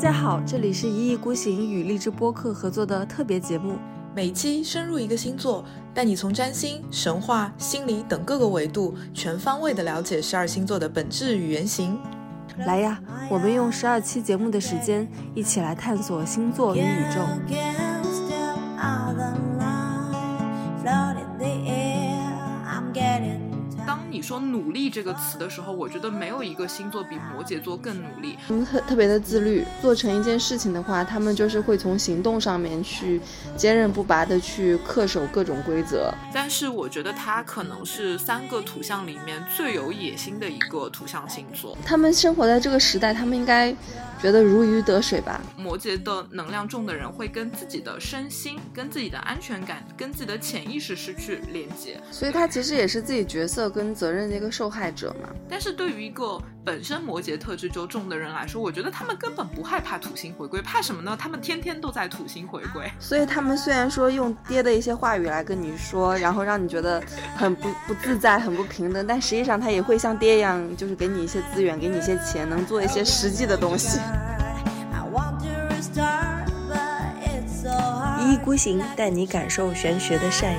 家好，这里是一意孤行与励志播客合作的特别节目，每期深入一个星座，带你从占星、神话、心理等各个维度，全方位的了解十二星座的本质与原型。来呀，我们用十二期节目的时间，一起来探索星座与宇宙。你说努力这个词的时候，我觉得没有一个星座比摩羯座更努力。他们特特别的自律，做成一件事情的话，他们就是会从行动上面去坚韧不拔的去恪守各种规则。但是我觉得他可能是三个土象里面最有野心的一个土象星座。他们生活在这个时代，他们应该觉得如鱼得水吧。摩羯的能量重的人会跟自己的身心、跟自己的安全感、跟自己的潜意识失去连接，所以他其实也是自己角色跟责。责任的一个受害者嘛，但是对于一个本身摩羯特质就重的人来说，我觉得他们根本不害怕土星回归，怕什么呢？他们天天都在土星回归，所以他们虽然说用爹的一些话语来跟你说，然后让你觉得很不不自在、很不平等，但实际上他也会像爹一样，就是给你一些资源，给你一些钱，能做一些实际的东西。一意孤行，带你感受玄学的善意。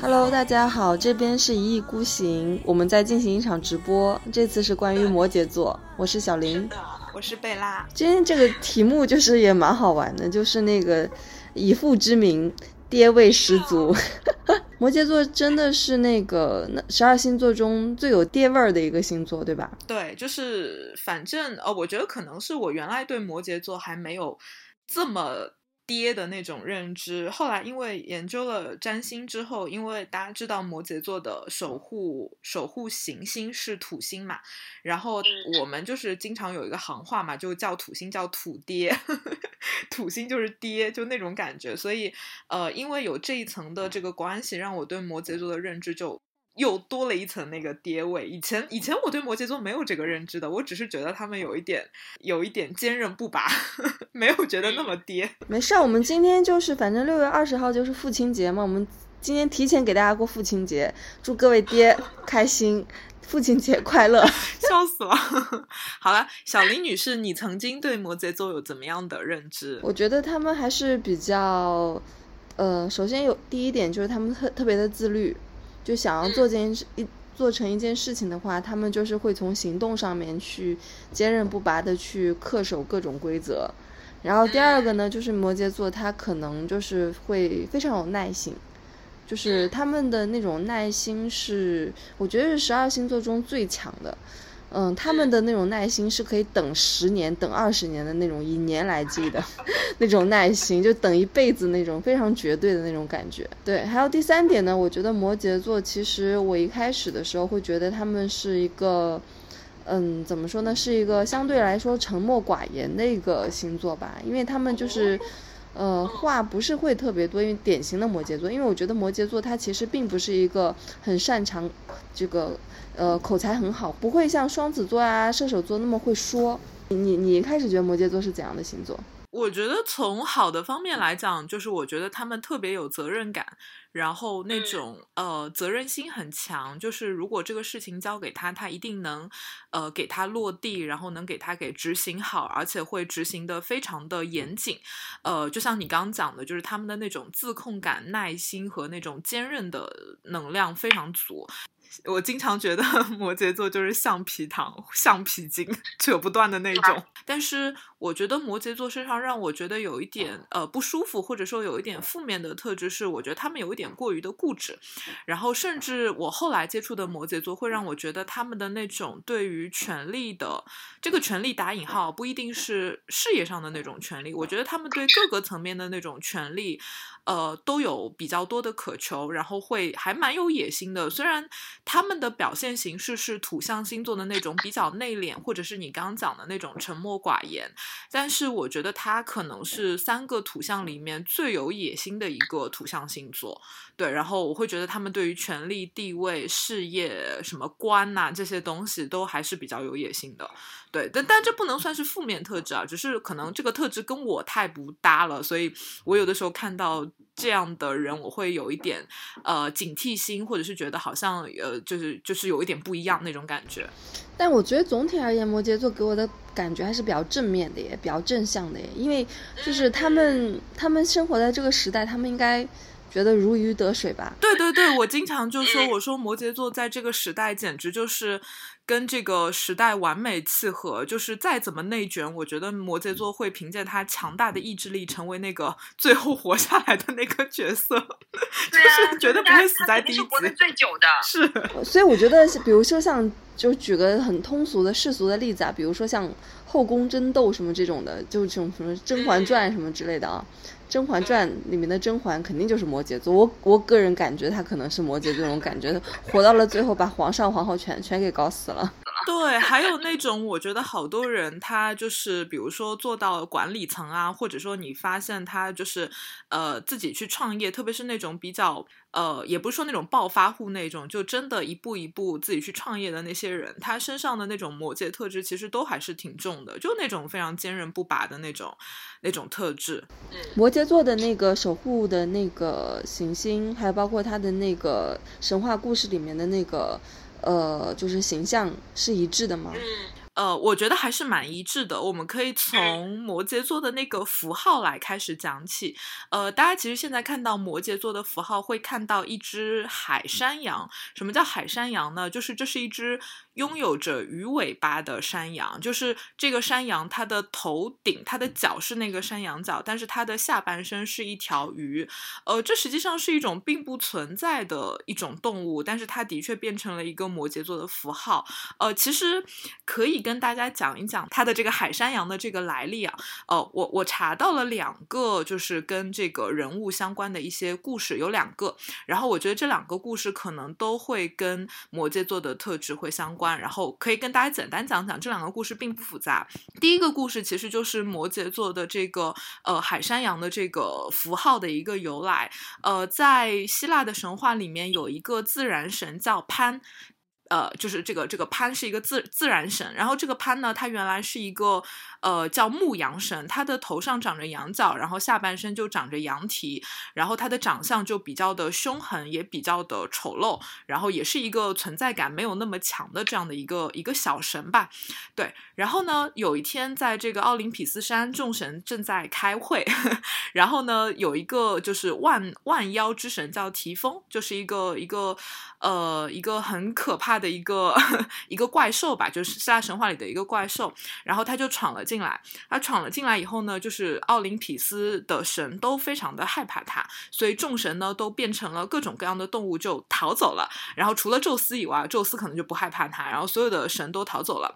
Hello，大家好，这边是一意孤行，我们在进行一场直播，这次是关于摩羯座，我是小林，我是贝拉。今天这个题目就是也蛮好玩的，就是那个以父之名，爹味十足。摩羯座真的是那个那十二星座中最有爹味儿的一个星座，对吧？对，就是反正呃，我觉得可能是我原来对摩羯座还没有这么。爹的那种认知，后来因为研究了占星之后，因为大家知道摩羯座的守护守护行星是土星嘛，然后我们就是经常有一个行话嘛，就叫土星叫土爹，土星就是爹，就那种感觉。所以呃，因为有这一层的这个关系，让我对摩羯座的认知就。又多了一层那个爹味。以前以前我对摩羯座没有这个认知的，我只是觉得他们有一点有一点坚韧不拔，没有觉得那么爹。没事，我们今天就是反正六月二十号就是父亲节嘛，我们今天提前给大家过父亲节，祝各位爹 开心，父亲节快乐，笑死了。好了，小林女士，你曾经对摩羯座有怎么样的认知？我觉得他们还是比较，呃，首先有第一点就是他们特特别的自律。就想要做件一做成一件事情的话，他们就是会从行动上面去坚韧不拔的去恪守各种规则。然后第二个呢，就是摩羯座，他可能就是会非常有耐心，就是他们的那种耐心是，我觉得是十二星座中最强的。嗯，他们的那种耐心是可以等十年、等二十年的那种，以年来计的 那种耐心，就等一辈子那种非常绝对的那种感觉。对，还有第三点呢，我觉得摩羯座其实我一开始的时候会觉得他们是一个，嗯，怎么说呢，是一个相对来说沉默寡言的一个星座吧，因为他们就是，呃，话不是会特别多，因为典型的摩羯座，因为我觉得摩羯座他其实并不是一个很擅长这个。呃，口才很好，不会像双子座啊、射手座那么会说。你你一开始觉得摩羯座是怎样的星座？我觉得从好的方面来讲，就是我觉得他们特别有责任感，然后那种呃责任心很强。就是如果这个事情交给他，他一定能呃给他落地，然后能给他给执行好，而且会执行的非常的严谨。呃，就像你刚刚讲的，就是他们的那种自控感、耐心和那种坚韧的能量非常足。我经常觉得 摩羯座就是橡皮糖、橡皮筋扯不断的那种，但是我觉得摩羯座身上让我觉得有一点呃不舒服，或者说有一点负面的特质是，我觉得他们有一点过于的固执，然后甚至我后来接触的摩羯座会让我觉得他们的那种对于权力的这个权力打引号不一定是事业上的那种权利，我觉得他们对各个层面的那种权利。呃，都有比较多的渴求，然后会还蛮有野心的。虽然他们的表现形式是土象星座的那种比较内敛，或者是你刚刚讲的那种沉默寡言，但是我觉得他可能是三个土象里面最有野心的一个土象星座。对，然后我会觉得他们对于权力、地位、事业、什么官呐这些东西都还是比较有野心的。对，但但这不能算是负面特质啊，只是可能这个特质跟我太不搭了，所以我有的时候看到这样的人，我会有一点呃警惕心，或者是觉得好像呃就是就是有一点不一样那种感觉。但我觉得总体而言，摩羯座给我的感觉还是比较正面的耶，比较正向的耶。因为就是他们他们生活在这个时代，他们应该觉得如鱼得水吧。对对对，我经常就说，我说摩羯座在这个时代简直就是。跟这个时代完美契合，就是再怎么内卷，我觉得摩羯座会凭借他强大的意志力，成为那个 最后活下来的那个角色，就是绝对不会死在第一集。活得最久的是，所以我觉得，比如说像，就举个很通俗的世俗的例子啊，比如说像后宫争斗什么这种的，就这种什么《甄嬛传》什么之类的啊，《甄嬛传》里面的甄嬛肯定就是摩羯座，我我个人感觉她可能是摩羯这种感觉，活到了最后把皇上皇后全全给搞死了。对，还有那种我觉得好多人他就是，比如说做到管理层啊，或者说你发现他就是呃自己去创业，特别是那种比较呃，也不是说那种暴发户那种，就真的一步一步自己去创业的那些人，他身上的那种摩羯特质其实都还是挺重的，就那种非常坚韧不拔的那种那种特质。摩羯座的那个守护的那个行星，还有包括他的那个神话故事里面的那个。呃，就是形象是一致的吗？嗯呃，我觉得还是蛮一致的。我们可以从摩羯座的那个符号来开始讲起。呃，大家其实现在看到摩羯座的符号，会看到一只海山羊。什么叫海山羊呢？就是这是一只拥有着鱼尾巴的山羊。就是这个山羊，它的头顶、它的脚是那个山羊角，但是它的下半身是一条鱼。呃，这实际上是一种并不存在的一种动物，但是它的确变成了一个摩羯座的符号。呃，其实可以。跟大家讲一讲它的这个海山羊的这个来历啊，哦，我我查到了两个，就是跟这个人物相关的一些故事，有两个，然后我觉得这两个故事可能都会跟摩羯座的特质会相关，然后可以跟大家简单讲讲，这两个故事并不复杂。第一个故事其实就是摩羯座的这个呃海山羊的这个符号的一个由来，呃，在希腊的神话里面有一个自然神叫潘。呃，就是这个这个潘是一个自自然神，然后这个潘呢，他原来是一个呃叫牧羊神，他的头上长着羊角，然后下半身就长着羊蹄，然后他的长相就比较的凶狠，也比较的丑陋，然后也是一个存在感没有那么强的这样的一个一个小神吧。对，然后呢，有一天在这个奥林匹斯山，众神正在开会，然后呢，有一个就是万万妖之神叫提丰，就是一个一个呃一个很可怕的。一个 一个怪兽吧，就是希腊神话里的一个怪兽，然后他就闯了进来。他闯了进来以后呢，就是奥林匹斯的神都非常的害怕他，所以众神呢都变成了各种各样的动物就逃走了。然后除了宙斯以外，宙斯可能就不害怕他，然后所有的神都逃走了。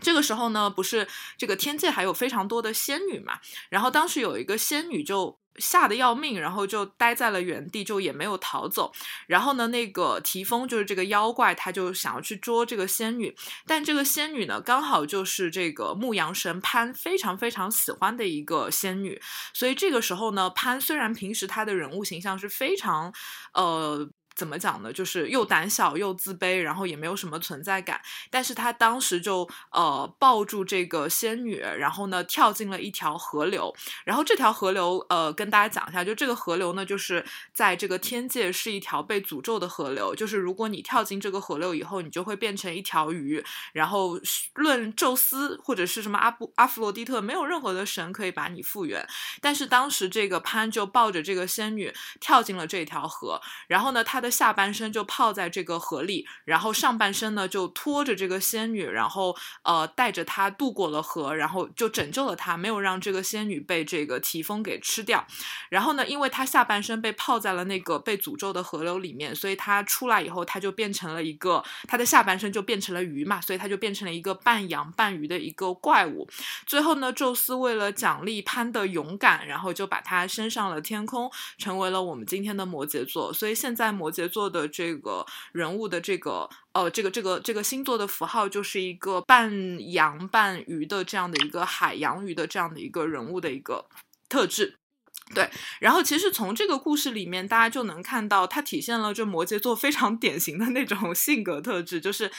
这个时候呢，不是这个天界还有非常多的仙女嘛？然后当时有一个仙女就。吓得要命，然后就待在了原地，就也没有逃走。然后呢，那个提风就是这个妖怪，他就想要去捉这个仙女，但这个仙女呢，刚好就是这个牧羊神潘非常非常喜欢的一个仙女。所以这个时候呢，潘虽然平时他的人物形象是非常，呃。怎么讲呢？就是又胆小又自卑，然后也没有什么存在感。但是他当时就呃抱住这个仙女，然后呢跳进了一条河流。然后这条河流呃跟大家讲一下，就这个河流呢就是在这个天界是一条被诅咒的河流。就是如果你跳进这个河流以后，你就会变成一条鱼。然后论宙斯或者是什么阿布阿弗洛狄特，没有任何的神可以把你复原。但是当时这个潘就抱着这个仙女跳进了这条河，然后呢他的。下半身就泡在这个河里，然后上半身呢就拖着这个仙女，然后呃带着她渡过了河，然后就拯救了她，没有让这个仙女被这个提丰给吃掉。然后呢，因为她下半身被泡在了那个被诅咒的河流里面，所以她出来以后，她就变成了一个她的下半身就变成了鱼嘛，所以她就变成了一个半羊半鱼的一个怪物。最后呢，宙斯为了奖励潘的勇敢，然后就把他升上了天空，成为了我们今天的摩羯座。所以现在摩羯。杰作的这个人物的这个呃，这个这个这个星座的符号就是一个半羊半鱼的这样的一个海洋鱼的这样的一个人物的一个特质。对，然后其实从这个故事里面，大家就能看到它体现了这摩羯座非常典型的那种性格特质，就是。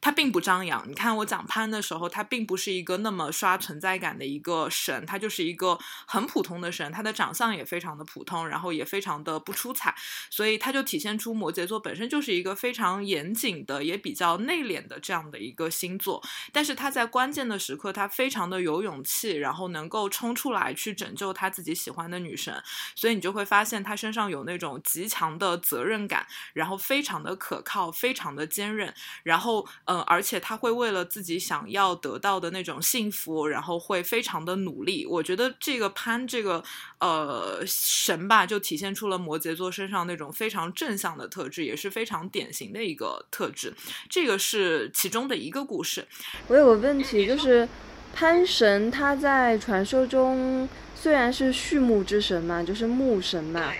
他并不张扬。你看我讲潘的时候，他并不是一个那么刷存在感的一个神，他就是一个很普通的神，他的长相也非常的普通，然后也非常的不出彩，所以他就体现出摩羯座本身就是一个非常严谨的，也比较内敛的这样的一个星座。但是他在关键的时刻，他非常的有勇气，然后能够冲出来去拯救他自己喜欢的女神，所以你就会发现他身上有那种极强的责任感，然后非常的可靠，非常的坚韧，然后呃，而且他会为了自己想要得到的那种幸福，然后会非常的努力。我觉得这个潘这个呃神吧，就体现出了摩羯座身上那种非常正向的特质，也是非常典型的一个特质。这个是其中的一个故事。我有个问题，就是潘神他在传说中虽然是畜牧之神嘛，就是牧神嘛。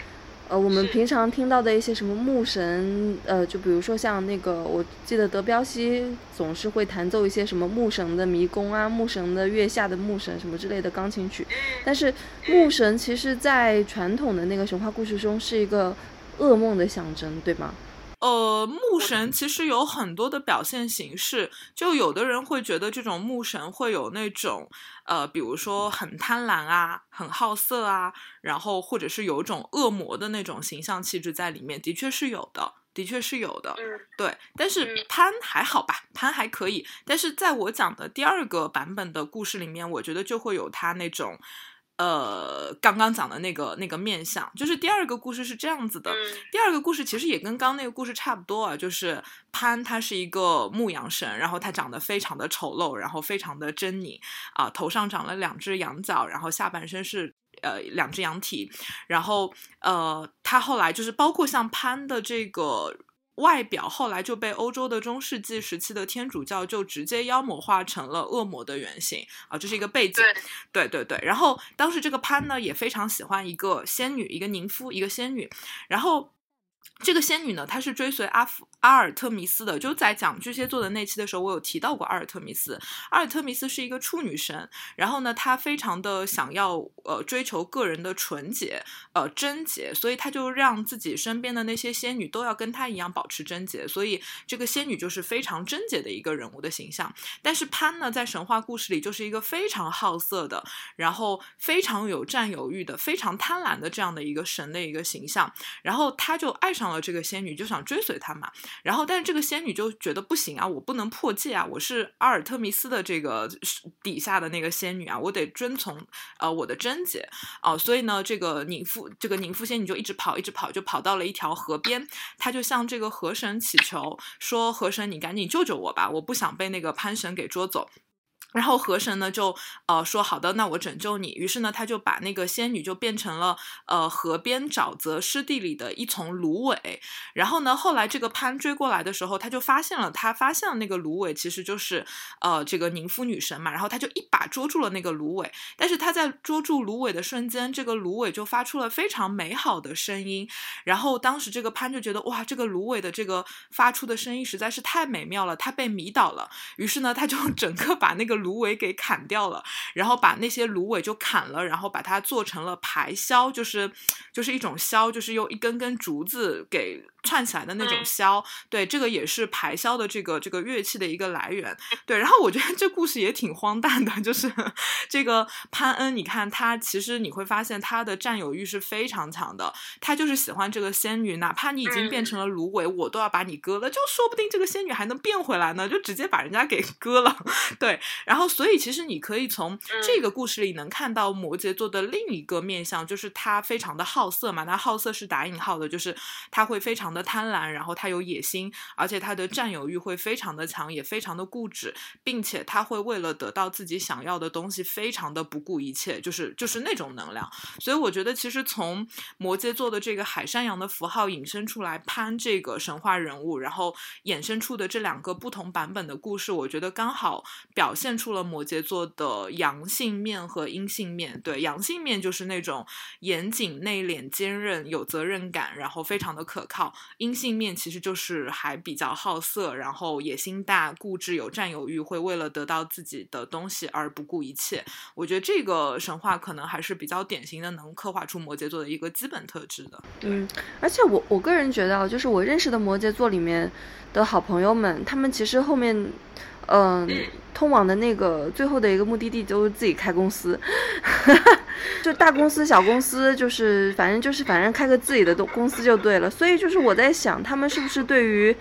呃，我们平常听到的一些什么牧神，呃，就比如说像那个，我记得德彪西总是会弹奏一些什么牧神的迷宫啊，牧神的月下的牧神什么之类的钢琴曲。但是牧神其实，在传统的那个神话故事中是一个噩梦的象征，对吗？呃，牧神其实有很多的表现形式，就有的人会觉得这种牧神会有那种，呃，比如说很贪婪啊，很好色啊，然后或者是有一种恶魔的那种形象气质在里面，的确是有的，的确是有的，对。但是潘还好吧，潘还可以，但是在我讲的第二个版本的故事里面，我觉得就会有他那种。呃，刚刚讲的那个那个面相，就是第二个故事是这样子的。第二个故事其实也跟刚那个故事差不多啊，就是潘他是一个牧羊神，然后他长得非常的丑陋，然后非常的狰狞啊，头上长了两只羊角，然后下半身是呃两只羊蹄，然后呃他后来就是包括像潘的这个。外表后来就被欧洲的中世纪时期的天主教就直接妖魔化成了恶魔的原型啊，这是一个背景。对对对，然后当时这个潘呢也非常喜欢一个仙女，一个宁夫，一个仙女，然后。这个仙女呢，她是追随阿夫阿尔特弥斯的。就在讲巨蟹座的那期的时候，我有提到过阿尔特弥斯。阿尔特弥斯是一个处女神，然后呢，她非常的想要呃追求个人的纯洁呃贞洁，所以她就让自己身边的那些仙女都要跟她一样保持贞洁。所以这个仙女就是非常贞洁的一个人物的形象。但是潘呢，在神话故事里就是一个非常好色的，然后非常有占有欲的，非常贪婪的这样的一个神的一个形象。然后他就爱上。了这个仙女就想追随他嘛，然后但是这个仙女就觉得不行啊，我不能破戒啊，我是阿尔特弥斯的这个底下的那个仙女啊，我得遵从呃我的贞洁啊，所以呢，这个宁芙这个宁芙仙女就一直跑，一直跑，就跑到了一条河边，她就向这个河神祈求说：“河神，你赶紧救救我吧，我不想被那个潘神给捉走。”然后河神呢就呃说好的，那我拯救你。于是呢，他就把那个仙女就变成了呃河边沼泽湿地里的一丛芦苇。然后呢，后来这个潘追过来的时候，他就发现了，他发现了那个芦苇其实就是呃这个宁夫女神嘛。然后他就一把捉住了那个芦苇。但是他在捉住芦苇的瞬间，这个芦苇就发出了非常美好的声音。然后当时这个潘就觉得哇，这个芦苇的这个发出的声音实在是太美妙了，他被迷倒了。于是呢，他就 整个把那个芦苇给砍掉了，然后把那些芦苇就砍了，然后把它做成了排箫，就是就是一种箫，就是用一根根竹子给。串起来的那种箫，对，这个也是排箫的这个这个乐器的一个来源，对。然后我觉得这故事也挺荒诞的，就是 这个潘恩，你看他其实你会发现他的占有欲是非常强的，他就是喜欢这个仙女，哪怕你已经变成了芦苇，我都要把你割了，就说不定这个仙女还能变回来呢，就直接把人家给割了，对。然后所以其实你可以从这个故事里能看到摩羯座的另一个面相，就是他非常的好色嘛，他好色是打引号的，就是他会非常。的贪婪，然后他有野心，而且他的占有欲会非常的强，也非常的固执，并且他会为了得到自己想要的东西，非常的不顾一切，就是就是那种能量。所以我觉得，其实从摩羯座的这个海山羊的符号引申出来，潘这个神话人物，然后衍生出的这两个不同版本的故事，我觉得刚好表现出了摩羯座的阳性面和阴性面。对，阳性面就是那种严谨、内敛、坚韧、有责任感，然后非常的可靠；阴性面其实就是还比较好色，然后野心大、固执、有占有欲，会为了得到自己的东西而不顾一切。我觉得这个神话可能还是比较典型的，能刻画出摩羯座的一个基本特质的。嗯，而且我我个人觉得，就是我认识的摩羯座里面的好朋友们，他们其实后面，嗯、通往的那个最后的一个目的地都是自己开公司，就大公司、小公司，就是反正就是反正开个自己的东公司就对了。所以就是我在想，他们是不是对于。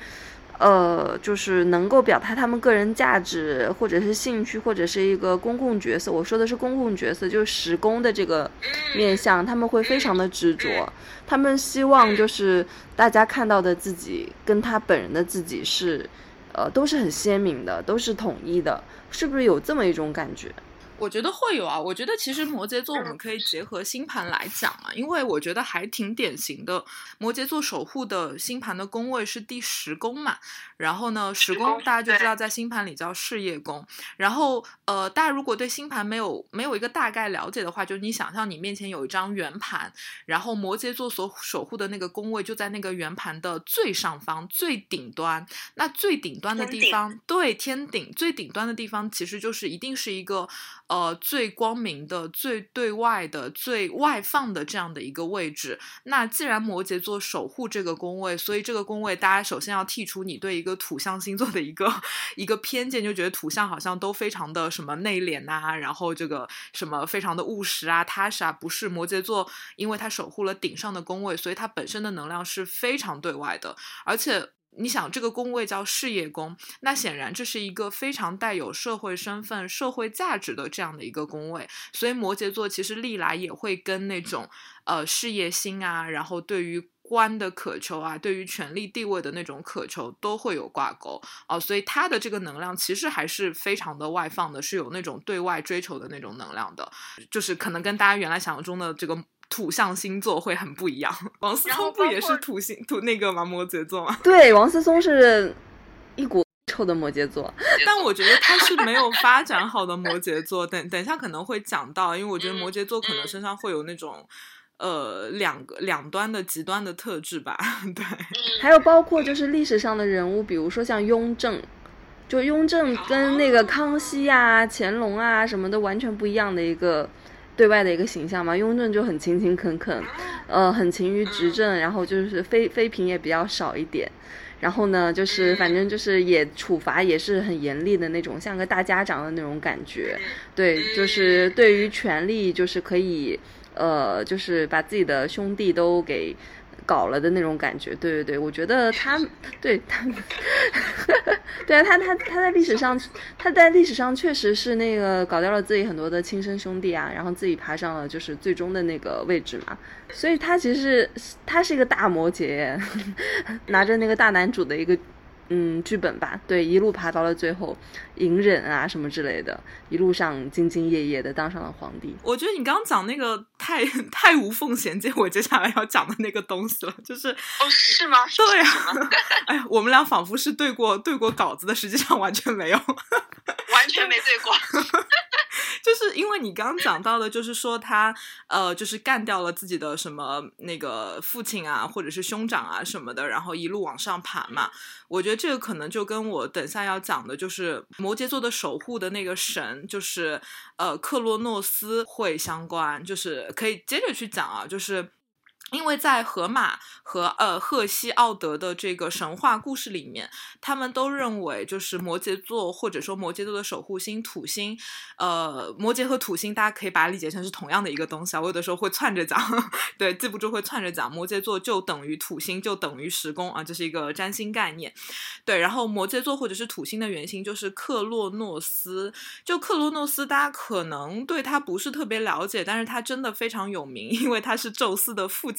呃，就是能够表达他们个人价值，或者是兴趣，或者是一个公共角色。我说的是公共角色，就是时工的这个面相，他们会非常的执着。他们希望就是大家看到的自己跟他本人的自己是，呃，都是很鲜明的，都是统一的，是不是有这么一种感觉？我觉得会有啊，我觉得其实摩羯座我们可以结合星盘来讲啊，因为我觉得还挺典型的。摩羯座守护的星盘的宫位是第十宫嘛，然后呢，十宫大家就知道在星盘里叫事业宫。然后呃，大家如果对星盘没有没有一个大概了解的话，就是你想象你面前有一张圆盘，然后摩羯座所守护的那个宫位就在那个圆盘的最上方最顶端。那最顶端的地方，对天顶最顶端的地方，其实就是一定是一个。呃，最光明的、最对外的、最外放的这样的一个位置。那既然摩羯座守护这个宫位，所以这个宫位大家首先要剔除你对一个土象星座的一个一个偏见，就觉得土象好像都非常的什么内敛呐，然后这个什么非常的务实啊、踏实啊。不是摩羯座，因为它守护了顶上的宫位，所以它本身的能量是非常对外的，而且。你想这个宫位叫事业宫，那显然这是一个非常带有社会身份、社会价值的这样的一个宫位，所以摩羯座其实历来也会跟那种呃事业心啊，然后对于官的渴求啊，对于权力地位的那种渴求都会有挂钩哦，所以他的这个能量其实还是非常的外放的，是有那种对外追求的那种能量的，就是可能跟大家原来想象中的这个。土象星座会很不一样，王思聪不也是土星土那个吗？摩羯座吗？对，王思聪是一股臭的摩羯座，但我觉得他是没有发展好的摩羯座。等等一下可能会讲到，因为我觉得摩羯座可能身上会有那种呃两个两端的极端的特质吧。对，还有包括就是历史上的人物，比如说像雍正，就雍正跟那个康熙啊、乾隆啊什么的完全不一样的一个。对外的一个形象嘛，雍正就很勤勤恳恳，呃，很勤于执政，然后就是妃妃嫔也比较少一点，然后呢，就是反正就是也处罚也是很严厉的那种，像个大家长的那种感觉。对，就是对于权力，就是可以，呃，就是把自己的兄弟都给。搞了的那种感觉，对对对，我觉得他对他，对啊，他他他在历史上，他在历史上确实是那个搞掉了自己很多的亲生兄弟啊，然后自己爬上了就是最终的那个位置嘛，所以他其实他是一个大摩羯，拿着那个大男主的一个。嗯，剧本吧，对，一路爬到了最后，隐忍啊什么之类的，一路上兢兢业业的当上了皇帝。我觉得你刚刚讲那个太 太无缝衔接我接下来要讲的那个东西了，就是哦，是吗？对啊，哎呀，我们俩仿佛是对过对过稿子的，实际上完全没有，完全没对过。就是因为你刚刚讲到的，就是说他呃，就是干掉了自己的什么那个父亲啊，或者是兄长啊什么的，然后一路往上爬嘛。我觉得这个可能就跟我等下要讲的，就是摩羯座的守护的那个神，就是呃克洛诺斯会相关，就是可以接着去讲啊，就是。因为在荷马和呃赫西奥德的这个神话故事里面，他们都认为就是摩羯座或者说摩羯座的守护星土星，呃，摩羯和土星大家可以把它理解成是同样的一个东西啊。我有的时候会串着讲，对，记不住会串着讲。摩羯座就等于土星，就等于十宫啊，这是一个占星概念。对，然后摩羯座或者是土星的原型就是克洛诺斯，就克洛诺斯，大家可能对他不是特别了解，但是他真的非常有名，因为他是宙斯的父亲。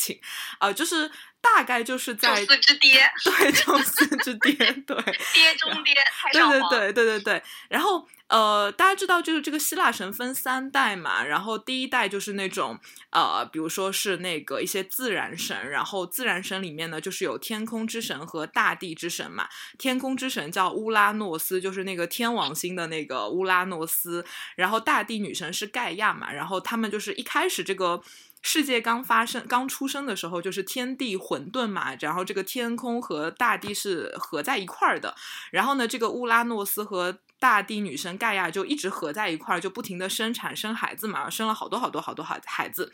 啊，就是大概就是在宙斯之爹，对，宙斯之爹，对，爹中爹，对对对对对对。然后呃，大家知道就是这个希腊神分三代嘛，然后第一代就是那种呃，比如说是那个一些自然神，然后自然神里面呢就是有天空之神和大地之神嘛。天空之神叫乌拉诺斯，就是那个天王星的那个乌拉诺斯，然后大地女神是盖亚嘛，然后他们就是一开始这个。世界刚发生、刚出生的时候，就是天地混沌嘛，然后这个天空和大地是合在一块儿的。然后呢，这个乌拉诺斯和大地女神盖亚就一直合在一块儿，就不停的生产生孩子嘛，生了好多好多好多好孩子。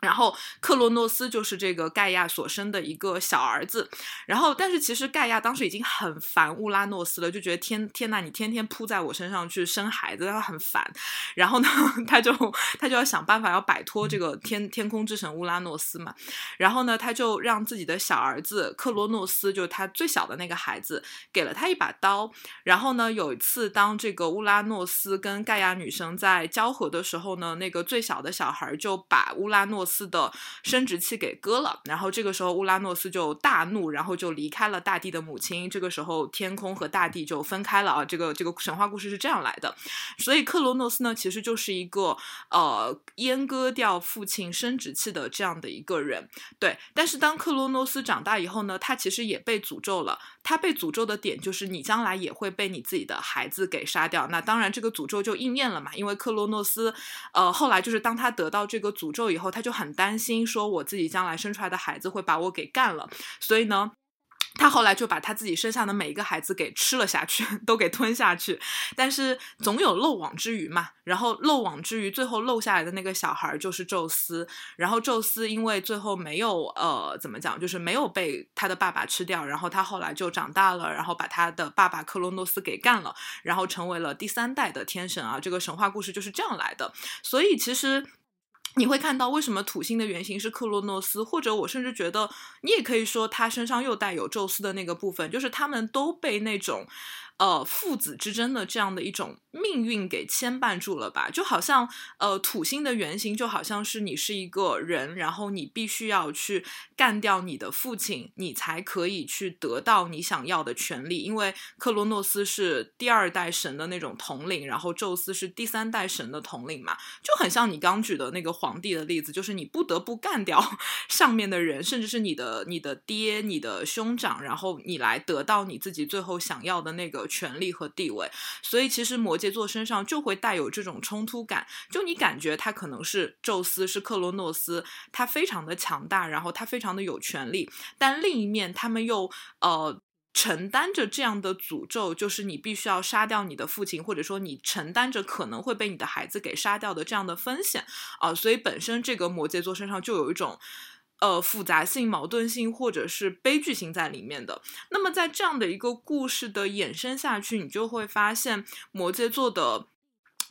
然后克罗诺斯就是这个盖亚所生的一个小儿子，然后但是其实盖亚当时已经很烦乌拉诺斯了，就觉得天天呐，你天天扑在我身上去生孩子，他很烦。然后呢，他就他就要想办法要摆脱这个天天空之神乌拉诺斯嘛。然后呢，他就让自己的小儿子克罗诺斯，就是他最小的那个孩子，给了他一把刀。然后呢，有一次当这个乌拉诺斯跟盖亚女生在交合的时候呢，那个最小的小孩就把乌拉诺斯。斯的生殖器给割了，然后这个时候乌拉诺斯就大怒，然后就离开了大地的母亲。这个时候天空和大地就分开了啊！这个这个神话故事是这样来的。所以克罗诺斯呢，其实就是一个呃阉割掉父亲生殖器的这样的一个人。对，但是当克罗诺斯长大以后呢，他其实也被诅咒了。他被诅咒的点就是你将来也会被你自己的孩子给杀掉。那当然这个诅咒就应验了嘛，因为克罗诺斯呃后来就是当他得到这个诅咒以后，他就。很担心，说我自己将来生出来的孩子会把我给干了，所以呢，他后来就把他自己生下的每一个孩子给吃了下去，都给吞下去。但是总有漏网之鱼嘛，然后漏网之鱼最后漏下来的那个小孩就是宙斯。然后宙斯因为最后没有呃怎么讲，就是没有被他的爸爸吃掉，然后他后来就长大了，然后把他的爸爸克罗诺斯给干了，然后成为了第三代的天神啊。这个神话故事就是这样来的。所以其实。你会看到为什么土星的原型是克洛诺斯，或者我甚至觉得你也可以说他身上又带有宙斯的那个部分，就是他们都被那种。呃，父子之争的这样的一种命运给牵绊住了吧？就好像呃，土星的原型就好像是你是一个人，然后你必须要去干掉你的父亲，你才可以去得到你想要的权利。因为克罗诺斯是第二代神的那种统领，然后宙斯是第三代神的统领嘛，就很像你刚举的那个皇帝的例子，就是你不得不干掉 上面的人，甚至是你的你的爹、你的兄长，然后你来得到你自己最后想要的那个。权力和地位，所以其实摩羯座身上就会带有这种冲突感，就你感觉他可能是宙斯，是克罗诺斯，他非常的强大，然后他非常的有权利，但另一面他们又呃承担着这样的诅咒，就是你必须要杀掉你的父亲，或者说你承担着可能会被你的孩子给杀掉的这样的风险啊，所以本身这个摩羯座身上就有一种。呃，复杂性、矛盾性，或者是悲剧性在里面的。那么，在这样的一个故事的衍生下去，你就会发现摩羯座的。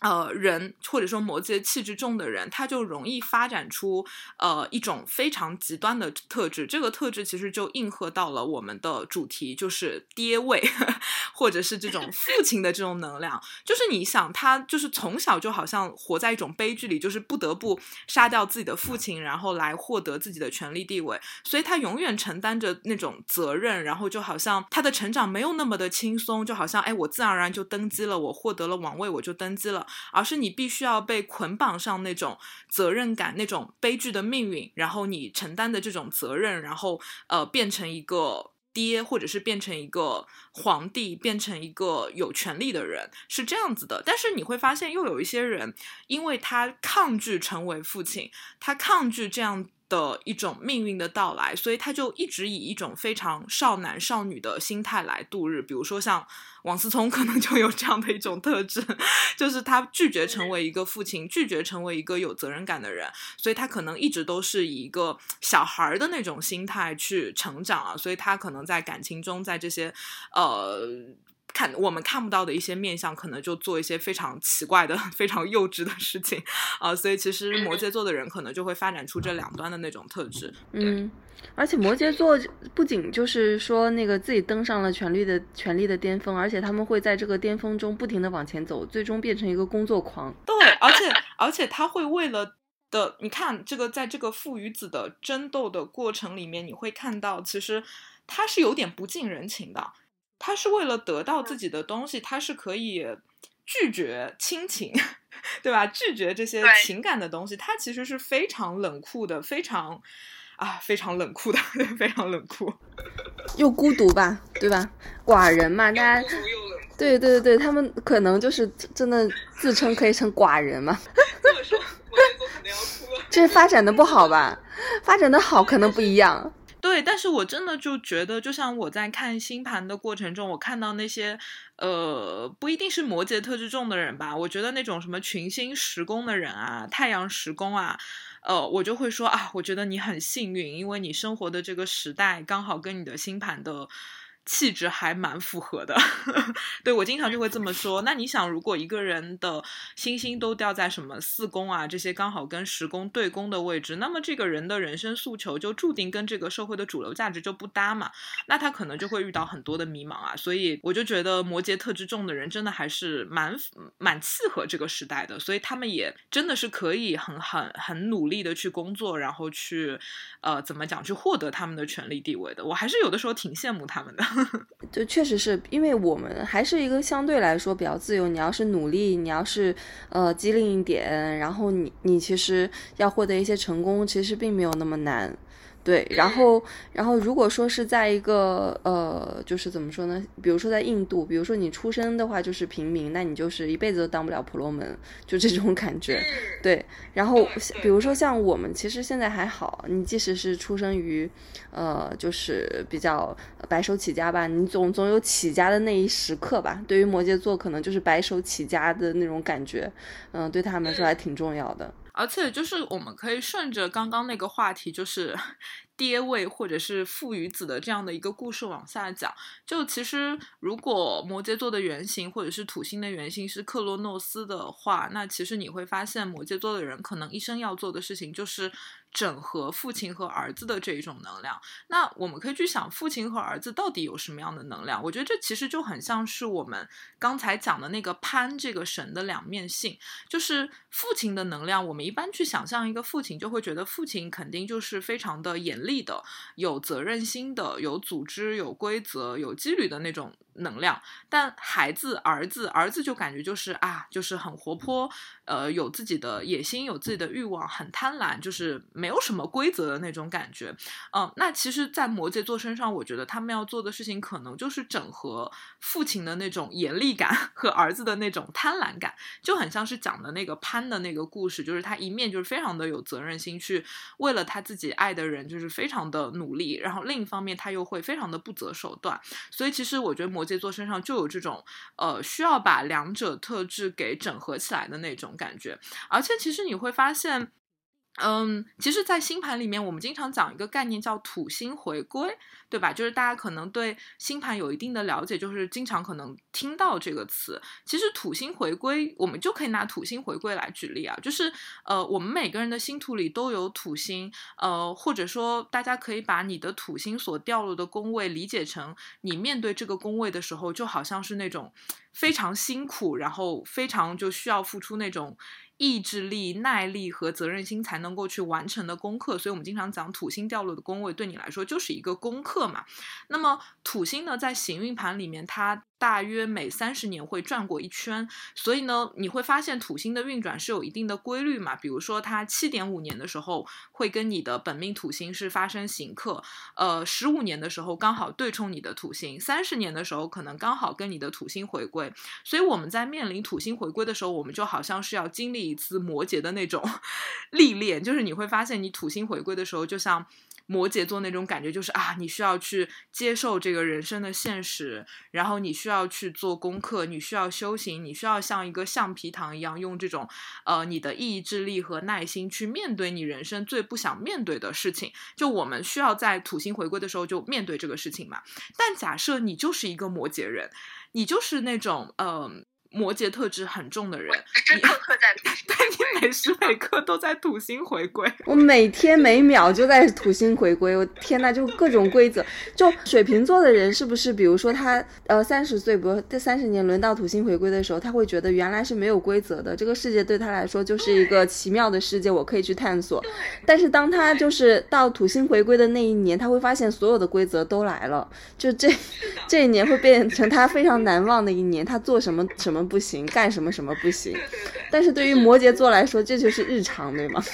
呃，人或者说摩羯气质重的人，他就容易发展出呃一种非常极端的特质。这个特质其实就应和到了我们的主题，就是爹味，或者是这种父 亲的这种能量。就是你想，他就是从小就好像活在一种悲剧里，就是不得不杀掉自己的父亲，然后来获得自己的权力地位。所以他永远承担着那种责任，然后就好像他的成长没有那么的轻松，就好像哎，我自然而然就登基了，我获得了王位，我就登基了。而是你必须要被捆绑上那种责任感、那种悲剧的命运，然后你承担的这种责任，然后呃变成一个爹，或者是变成一个皇帝，变成一个有权利的人，是这样子的。但是你会发现，又有一些人，因为他抗拒成为父亲，他抗拒这样。的一种命运的到来，所以他就一直以一种非常少男少女的心态来度日。比如说像王思聪，可能就有这样的一种特质，就是他拒绝成为一个父亲，拒绝成为一个有责任感的人，所以他可能一直都是以一个小孩的那种心态去成长啊。所以他可能在感情中，在这些呃。看我们看不到的一些面相，可能就做一些非常奇怪的、非常幼稚的事情啊，所以其实摩羯座的人可能就会发展出这两端的那种特质。嗯，而且摩羯座不仅就是说那个自己登上了权力的权力的巅峰，而且他们会在这个巅峰中不停的往前走，最终变成一个工作狂。对，而且而且他会为了的，你看这个在这个父与子的争斗的过程里面，你会看到其实他是有点不近人情的。他是为了得到自己的东西，他是可以拒绝亲情，对吧？拒绝这些情感的东西，他其实是非常冷酷的，非常啊，非常冷酷的，非常冷酷。又孤独吧，对吧？寡人嘛，大家孤独又冷酷。对对对对，他们可能就是真的自称可以成寡人嘛。这么说，摩羯座肯定要哭了。这发展的不好吧？发展的好可能不一样。对，但是我真的就觉得，就像我在看星盘的过程中，我看到那些呃，不一定是摩羯特质重的人吧，我觉得那种什么群星时宫的人啊，太阳时宫啊。呃，我就会说啊，我觉得你很幸运，因为你生活的这个时代刚好跟你的星盘的气质还蛮符合的。对我经常就会这么说。那你想，如果一个人的星星都掉在什么四宫啊这些刚好跟十宫对宫的位置，那么这个人的人生诉求就注定跟这个社会的主流价值就不搭嘛。那他可能就会遇到很多的迷茫啊。所以我就觉得摩羯特质重的人真的还是蛮蛮契合这个时代的，所以他们也真的是可以很很很努力的去工作，然后去呃怎么讲去获得他们的权利地位的。我还是有的时候挺羡慕他们的。就确实是因为我们还是一个相对来说比较自由。你要是努力，你要是呃机灵一点，然后你你其实要获得一些成功，其实并没有那么难。对，然后，然后如果说是在一个呃，就是怎么说呢？比如说在印度，比如说你出生的话就是平民，那你就是一辈子都当不了婆罗门，就这种感觉。对，然后比如说像我们，其实现在还好，你即使是出生于，呃，就是比较白手起家吧，你总总有起家的那一时刻吧。对于摩羯座，可能就是白手起家的那种感觉，嗯，对他们来说还挺重要的。而且就是我们可以顺着刚刚那个话题，就是 爹位或者是父与子的这样的一个故事往下讲。就其实如果摩羯座的原型或者是土星的原型是克洛诺斯的话，那其实你会发现摩羯座的人可能一生要做的事情就是整合父亲和儿子的这一种能量。那我们可以去想，父亲和儿子到底有什么样的能量？我觉得这其实就很像是我们刚才讲的那个潘这个神的两面性，就是父亲的能量，我们一般去想象一个父亲，就会觉得父亲肯定就是非常的严厉的、有责任心的、有组织、有规则、有纪律的那种能量。但孩子、儿子、儿子就感觉就是啊，就是很活泼，呃，有自己的野心，有自己的欲望，很贪婪，就是没有什么规则的那种感觉。嗯，那其实，在摩羯座身上，我觉得他们要做的事情，可能就是整合父亲的那种严厉感和儿子的那种贪婪感，就很像是讲的那个潘的那个故事，就是他一面就是非常的有责任心，去为了他自己爱的人，就是非常的努力，然后另一方面他又会非常的不择手段。所以，其实我觉得摩羯座身上就有这种呃需要把两者特质给整合起来的那种感觉，而且其实你会发现。嗯，其实，在星盘里面，我们经常讲一个概念叫土星回归，对吧？就是大家可能对星盘有一定的了解，就是经常可能听到这个词。其实，土星回归，我们就可以拿土星回归来举例啊，就是呃，我们每个人的星图里都有土星，呃，或者说，大家可以把你的土星所掉落的宫位理解成，你面对这个宫位的时候，就好像是那种非常辛苦，然后非常就需要付出那种。意志力、耐力和责任心才能够去完成的功课，所以我们经常讲土星掉落的宫位对你来说就是一个功课嘛。那么土星呢，在行运盘里面，它大约每三十年会转过一圈，所以呢，你会发现土星的运转是有一定的规律嘛。比如说，它七点五年的时候会跟你的本命土星是发生刑克，呃，十五年的时候刚好对冲你的土星，三十年的时候可能刚好跟你的土星回归。所以我们在面临土星回归的时候，我们就好像是要经历一次摩羯的那种 历练，就是你会发现，你土星回归的时候，就像。摩羯座那种感觉就是啊，你需要去接受这个人生的现实，然后你需要去做功课，你需要修行，你需要像一个橡皮糖一样，用这种呃你的意志力和耐心去面对你人生最不想面对的事情。就我们需要在土星回归的时候就面对这个事情嘛。但假设你就是一个摩羯人，你就是那种嗯。摩羯特质很重的人，真刻刻在土星对你每时每刻都在土星回归。我每天每秒就在土星回归，我天呐，就各种规则。就水瓶座的人是不是，比如说他呃三十岁，比如这三十年轮到土星回归的时候，他会觉得原来是没有规则的，这个世界对他来说就是一个奇妙的世界，我可以去探索。但是当他就是到土星回归的那一年，他会发现所有的规则都来了，就这这一年会变成他非常难忘的一年，他做什么什么。不行，干什么什么不行。对对对，但是对于摩羯座来说，这就是日常，对吗？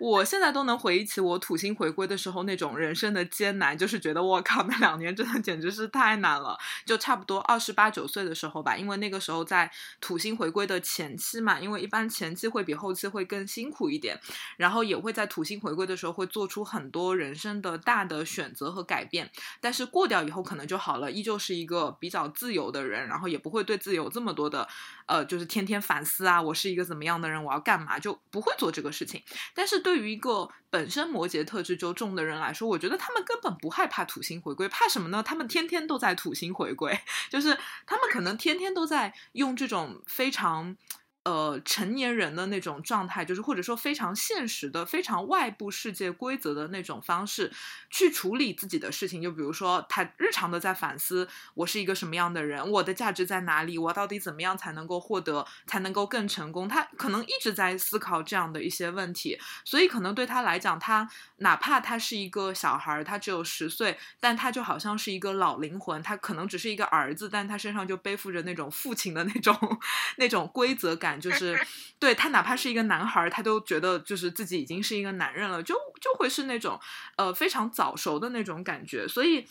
我现在都能回忆起我土星回归的时候那种人生的艰难，就是觉得我靠，那两年真的简直是太难了。就差不多二十八九岁的时候吧，因为那个时候在土星回归的前期嘛，因为一般前期会比后期会更辛苦一点，然后也会在土星回归的时候会做出很多人生的大的选择和改变。但是过掉以后可能就好了，依旧是一个比较自由的人，然后也不会对自己有这么多的呃，就是天天反思啊，我是一个怎么样的人，我要干嘛，就不会做这个事情。但是对于一个本身摩羯特质就重的人来说，我觉得他们根本不害怕土星回归，怕什么呢？他们天天都在土星回归，就是他们可能天天都在用这种非常。呃，成年人的那种状态，就是或者说非常现实的、非常外部世界规则的那种方式去处理自己的事情。就比如说，他日常的在反思：我是一个什么样的人？我的价值在哪里？我到底怎么样才能够获得，才能够更成功？他可能一直在思考这样的一些问题。所以，可能对他来讲，他哪怕他是一个小孩，他只有十岁，但他就好像是一个老灵魂。他可能只是一个儿子，但他身上就背负着那种父亲的那种 那种规则感。就是对他，哪怕是一个男孩，他都觉得就是自己已经是一个男人了，就就会是那种呃非常早熟的那种感觉。所以，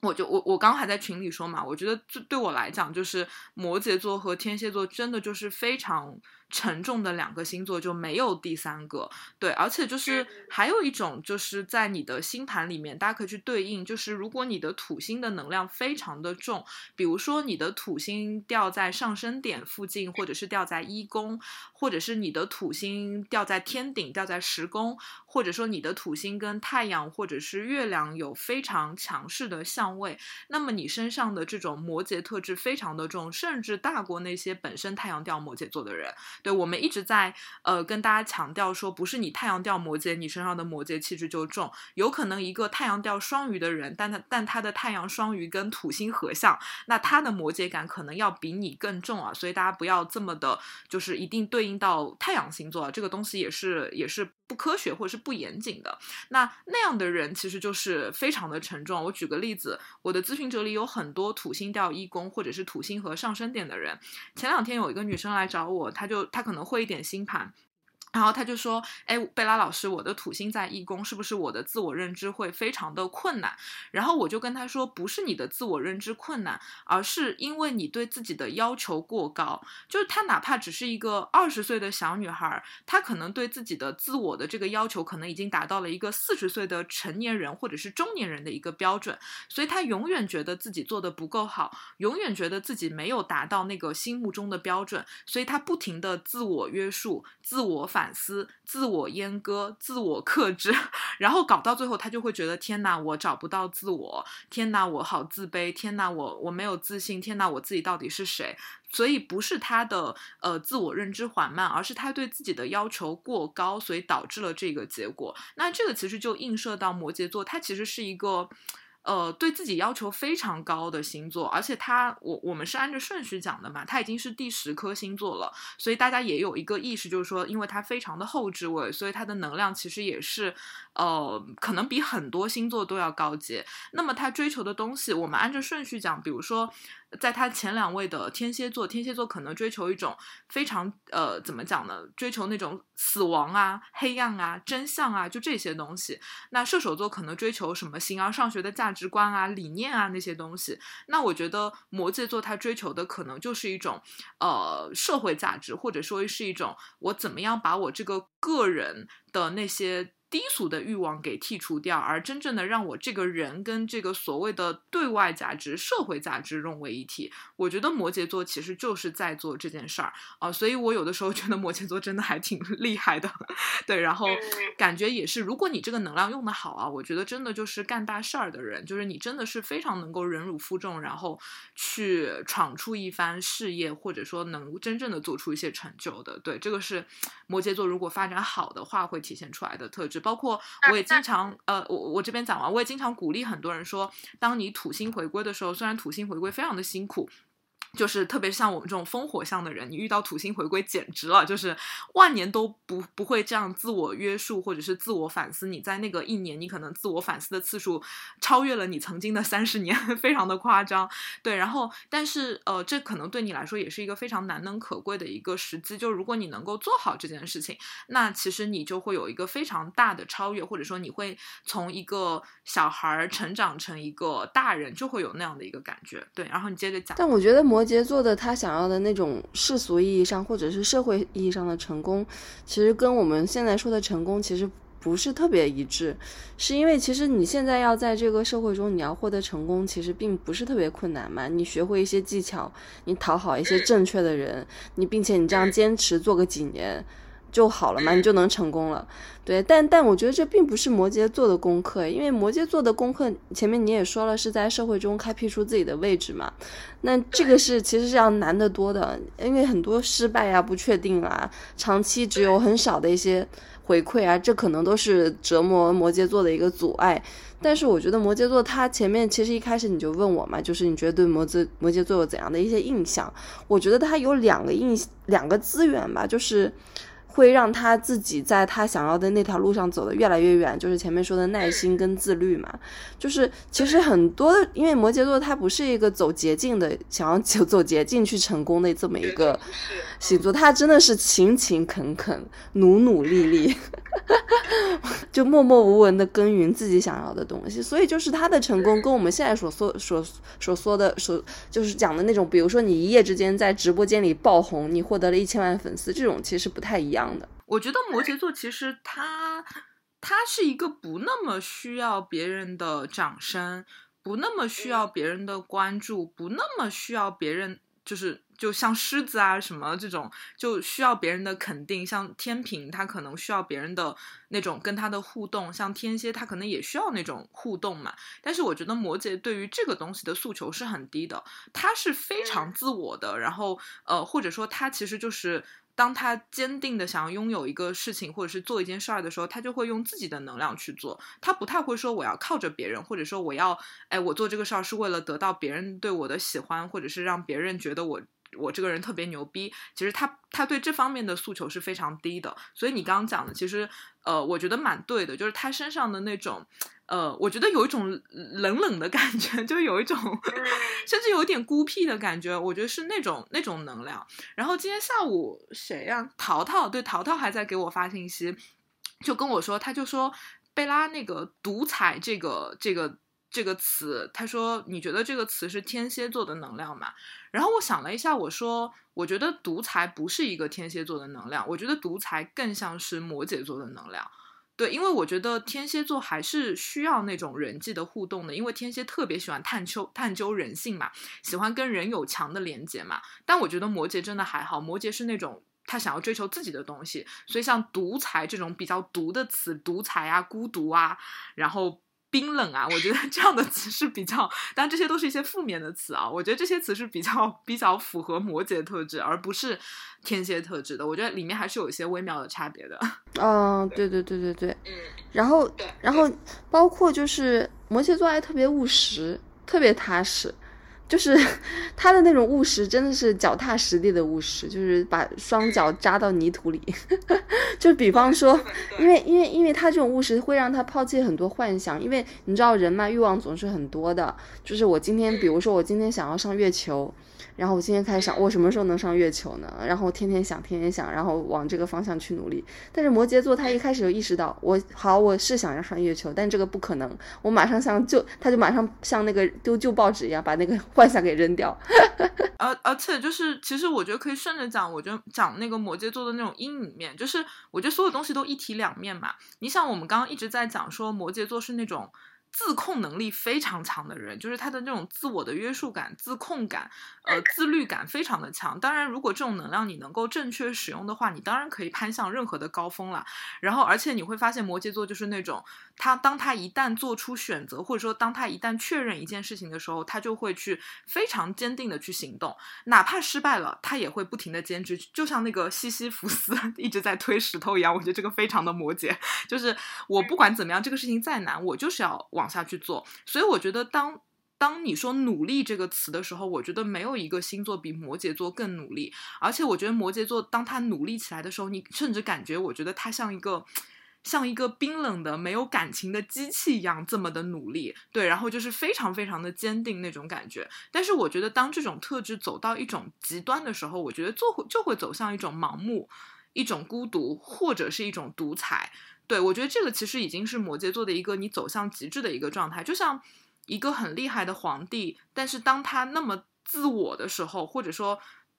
我就我我刚刚还在群里说嘛，我觉得这对我来讲，就是摩羯座和天蝎座真的就是非常。沉重的两个星座就没有第三个，对，而且就是还有一种，就是在你的星盘里面，大家可以去对应，就是如果你的土星的能量非常的重，比如说你的土星掉在上升点附近，或者是掉在一宫，或者是你的土星掉在天顶，掉在十宫，或者说你的土星跟太阳或者是月亮有非常强势的相位，那么你身上的这种摩羯特质非常的重，甚至大过那些本身太阳掉摩羯座的人。对，我们一直在呃跟大家强调说，不是你太阳掉摩羯，你身上的摩羯气质就重。有可能一个太阳掉双鱼的人，但他但他的太阳双鱼跟土星合相，那他的摩羯感可能要比你更重啊。所以大家不要这么的，就是一定对应到太阳星座，这个东西也是也是不科学或者是不严谨的。那那样的人其实就是非常的沉重。我举个例子，我的咨询者里有很多土星掉一宫或者是土星和上升点的人。前两天有一个女生来找我，她就。她可能会一点星盘。然后他就说：“哎，贝拉老师，我的土星在一宫，是不是我的自我认知会非常的困难？”然后我就跟他说：“不是你的自我认知困难，而是因为你对自己的要求过高。就是他哪怕只是一个二十岁的小女孩，她可能对自己的自我的这个要求，可能已经达到了一个四十岁的成年人或者是中年人的一个标准。所以她永远觉得自己做的不够好，永远觉得自己没有达到那个心目中的标准，所以她不停的自我约束、自我反。”反思、自我阉割、自我克制，然后搞到最后，他就会觉得天哪，我找不到自我，天哪，我好自卑，天哪，我我没有自信，天哪，我自己到底是谁？所以不是他的呃自我认知缓慢，而是他对自己的要求过高，所以导致了这个结果。那这个其实就映射到摩羯座，他其实是一个。呃，对自己要求非常高的星座，而且他，我我们是按着顺序讲的嘛，他已经是第十颗星座了，所以大家也有一个意识，就是说，因为他非常的后置位，所以他的能量其实也是，呃，可能比很多星座都要高阶。那么他追求的东西，我们按着顺序讲，比如说。在他前两位的天蝎座，天蝎座可能追求一种非常呃，怎么讲呢？追求那种死亡啊、黑暗啊、真相啊，就这些东西。那射手座可能追求什么形而上学的价值观啊、理念啊那些东西。那我觉得摩羯座他追求的可能就是一种呃社会价值，或者说是一种我怎么样把我这个个人的那些。低俗的欲望给剔除掉，而真正的让我这个人跟这个所谓的对外价值、社会价值融为一体。我觉得摩羯座其实就是在做这件事儿啊，所以我有的时候觉得摩羯座真的还挺 厉害的，对。然后感觉也是，如果你这个能量用的好啊，我觉得真的就是干大事儿的人，就是你真的是非常能够忍辱负重，然后去闯出一番事业，或者说能真正的做出一些成就的。对，这个是摩羯座如果发展好的话会体现出来的特质。包括我也经常呃，我我这边讲完，我也经常鼓励很多人说，当你土星回归的时候，虽然土星回归非常的辛苦。就是特别像我们这种风火象的人，你遇到土星回归简直了，就是万年都不不会这样自我约束或者是自我反思。你在那个一年，你可能自我反思的次数超越了你曾经的三十年，非常的夸张。对，然后但是呃，这可能对你来说也是一个非常难能可贵的一个时机。就如果你能够做好这件事情，那其实你就会有一个非常大的超越，或者说你会从一个小孩成长成一个大人，就会有那样的一个感觉。对，然后你接着讲。但我觉得摩羯座的他想要的那种世俗意义上或者是社会意义上的成功，其实跟我们现在说的成功其实不是特别一致。是因为其实你现在要在这个社会中你要获得成功，其实并不是特别困难嘛。你学会一些技巧，你讨好一些正确的人，你并且你这样坚持做个几年。就好了嘛，你就能成功了。对，但但我觉得这并不是摩羯座的功课，因为摩羯座的功课前面你也说了，是在社会中开辟出自己的位置嘛。那这个是其实是要难得多的，因为很多失败啊、不确定啊、长期只有很少的一些回馈啊，这可能都是折磨摩羯座的一个阻碍。但是我觉得摩羯座他前面其实一开始你就问我嘛，就是你觉得对摩羯摩羯座有怎样的一些印象？我觉得他有两个印两个资源吧，就是。会让他自己在他想要的那条路上走得越来越远，就是前面说的耐心跟自律嘛。就是其实很多，因为摩羯座他不是一个走捷径的，想要走走捷径去成功的这么一个星座，他真的是勤勤恳恳、努努力力，就默默无闻的耕耘自己想要的东西。所以就是他的成功跟我们现在所说所所说的所就是讲的那种，比如说你一夜之间在直播间里爆红，你获得了一千万粉丝，这种其实不太一样的。我觉得摩羯座其实他他是一个不那么需要别人的掌声，不那么需要别人的关注，不那么需要别人就是就像狮子啊什么这种就需要别人的肯定。像天平，他可能需要别人的那种跟他的互动；像天蝎，他可能也需要那种互动嘛。但是我觉得摩羯对于这个东西的诉求是很低的，他是非常自我的。然后呃，或者说他其实就是。当他坚定的想要拥有一个事情，或者是做一件事儿的时候，他就会用自己的能量去做。他不太会说我要靠着别人，或者说我要，哎，我做这个事儿是为了得到别人对我的喜欢，或者是让别人觉得我我这个人特别牛逼。其实他他对这方面的诉求是非常低的。所以你刚刚讲的，其实呃，我觉得蛮对的，就是他身上的那种。呃，我觉得有一种冷冷的感觉，就有一种甚至有一点孤僻的感觉。我觉得是那种那种能量。然后今天下午谁呀？淘淘对淘淘还在给我发信息，就跟我说，他就说贝拉那个独裁这个这个这个词，他说你觉得这个词是天蝎座的能量吗？然后我想了一下，我说我觉得独裁不是一个天蝎座的能量，我觉得独裁更像是摩羯座的能量。对，因为我觉得天蝎座还是需要那种人际的互动的，因为天蝎特别喜欢探究探究人性嘛，喜欢跟人有强的连接嘛。但我觉得摩羯真的还好，摩羯是那种他想要追求自己的东西，所以像独裁这种比较独的词，独裁啊、孤独啊，然后。冰冷啊，我觉得这样的词是比较，但这些都是一些负面的词啊。我觉得这些词是比较比较符合摩羯特质，而不是天蝎特质的。我觉得里面还是有一些微妙的差别的。嗯，对对对对对。嗯。然后，然后包括就是摩羯座还特别务实，特别踏实。就是 他的那种务实，真的是脚踏实地的务实，就是把双脚扎到泥土里。就比方说，因为因为因为他这种务实，会让他抛弃很多幻想。因为你知道，人嘛，欲望总是很多的。就是我今天，比如说我今天想要上月球。然后我今天开始想，我什么时候能上月球呢？然后天天想，天天想，然后往这个方向去努力。但是摩羯座他一开始就意识到，我好，我是想要上月球，但这个不可能。我马上像就，他就马上像那个丢旧报纸一样，把那个 幻想给扔掉。而而且就是，其实我觉得可以顺着讲，我觉得讲那个摩羯座的那种阴影面，就是我觉得所有东西都一体两面嘛。你想，我们刚刚一直在讲说摩羯座是那种。自控能力非常强的人，就是他的那种自我的约束感、自控感、呃自律感非常的强。当然，如果这种能量你能够正确使用的话，你当然可以攀向任何的高峰了。然后，而且你会发现摩羯座就是那种，他当他一旦做出选择，或者说当他一旦确认一件事情的时候，他就会去非常坚定的去行动，哪怕失败了，他也会不停的坚持，就像那个西西弗斯 一直在推石头一样。我觉得这个非常的摩羯，就是我不管怎么样，这个事情再难，我就是要往。往下去做，所以我觉得，当当你说努力这个词的时候，我觉得没有一个星座比摩羯座更努力。而且我觉得摩羯座当他努力起来的时候，你甚至感觉，我觉得他像一个像一个冰冷的、没有感情的机器一样，这么的努力。对，然后就是非常非常的坚定那种感觉。但是我觉得，当这种特质走到一种极端的时候，我觉得就会就会走向一种盲目、一种孤独，或者是一种独裁。对我觉得这个其实已经是摩羯座的一个你走向极致的一个状态，就像。一个很厉害的皇帝，但是当他那么自我的时候，或者说。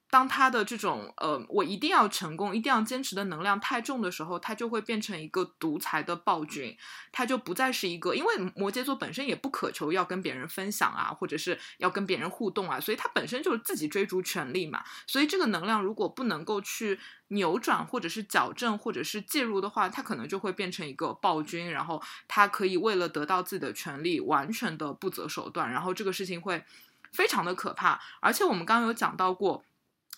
当他的这种呃，我一定要成功，一定要坚持的能量太重的时候，他就会变成一个独裁的暴君，他就不再是一个，因为摩羯座本身也不渴求要跟别人分享啊，或者是要跟别人互动啊，所以他本身就是自己追逐权力嘛。所以这个能量如果不能够去扭转，或者是矫正，或者是介入的话，他可能就会变成一个暴君，然后他可以为了得到自己的权利，完全的不择手段，然后这个事情会非常的可怕。而且我们刚刚有讲到过。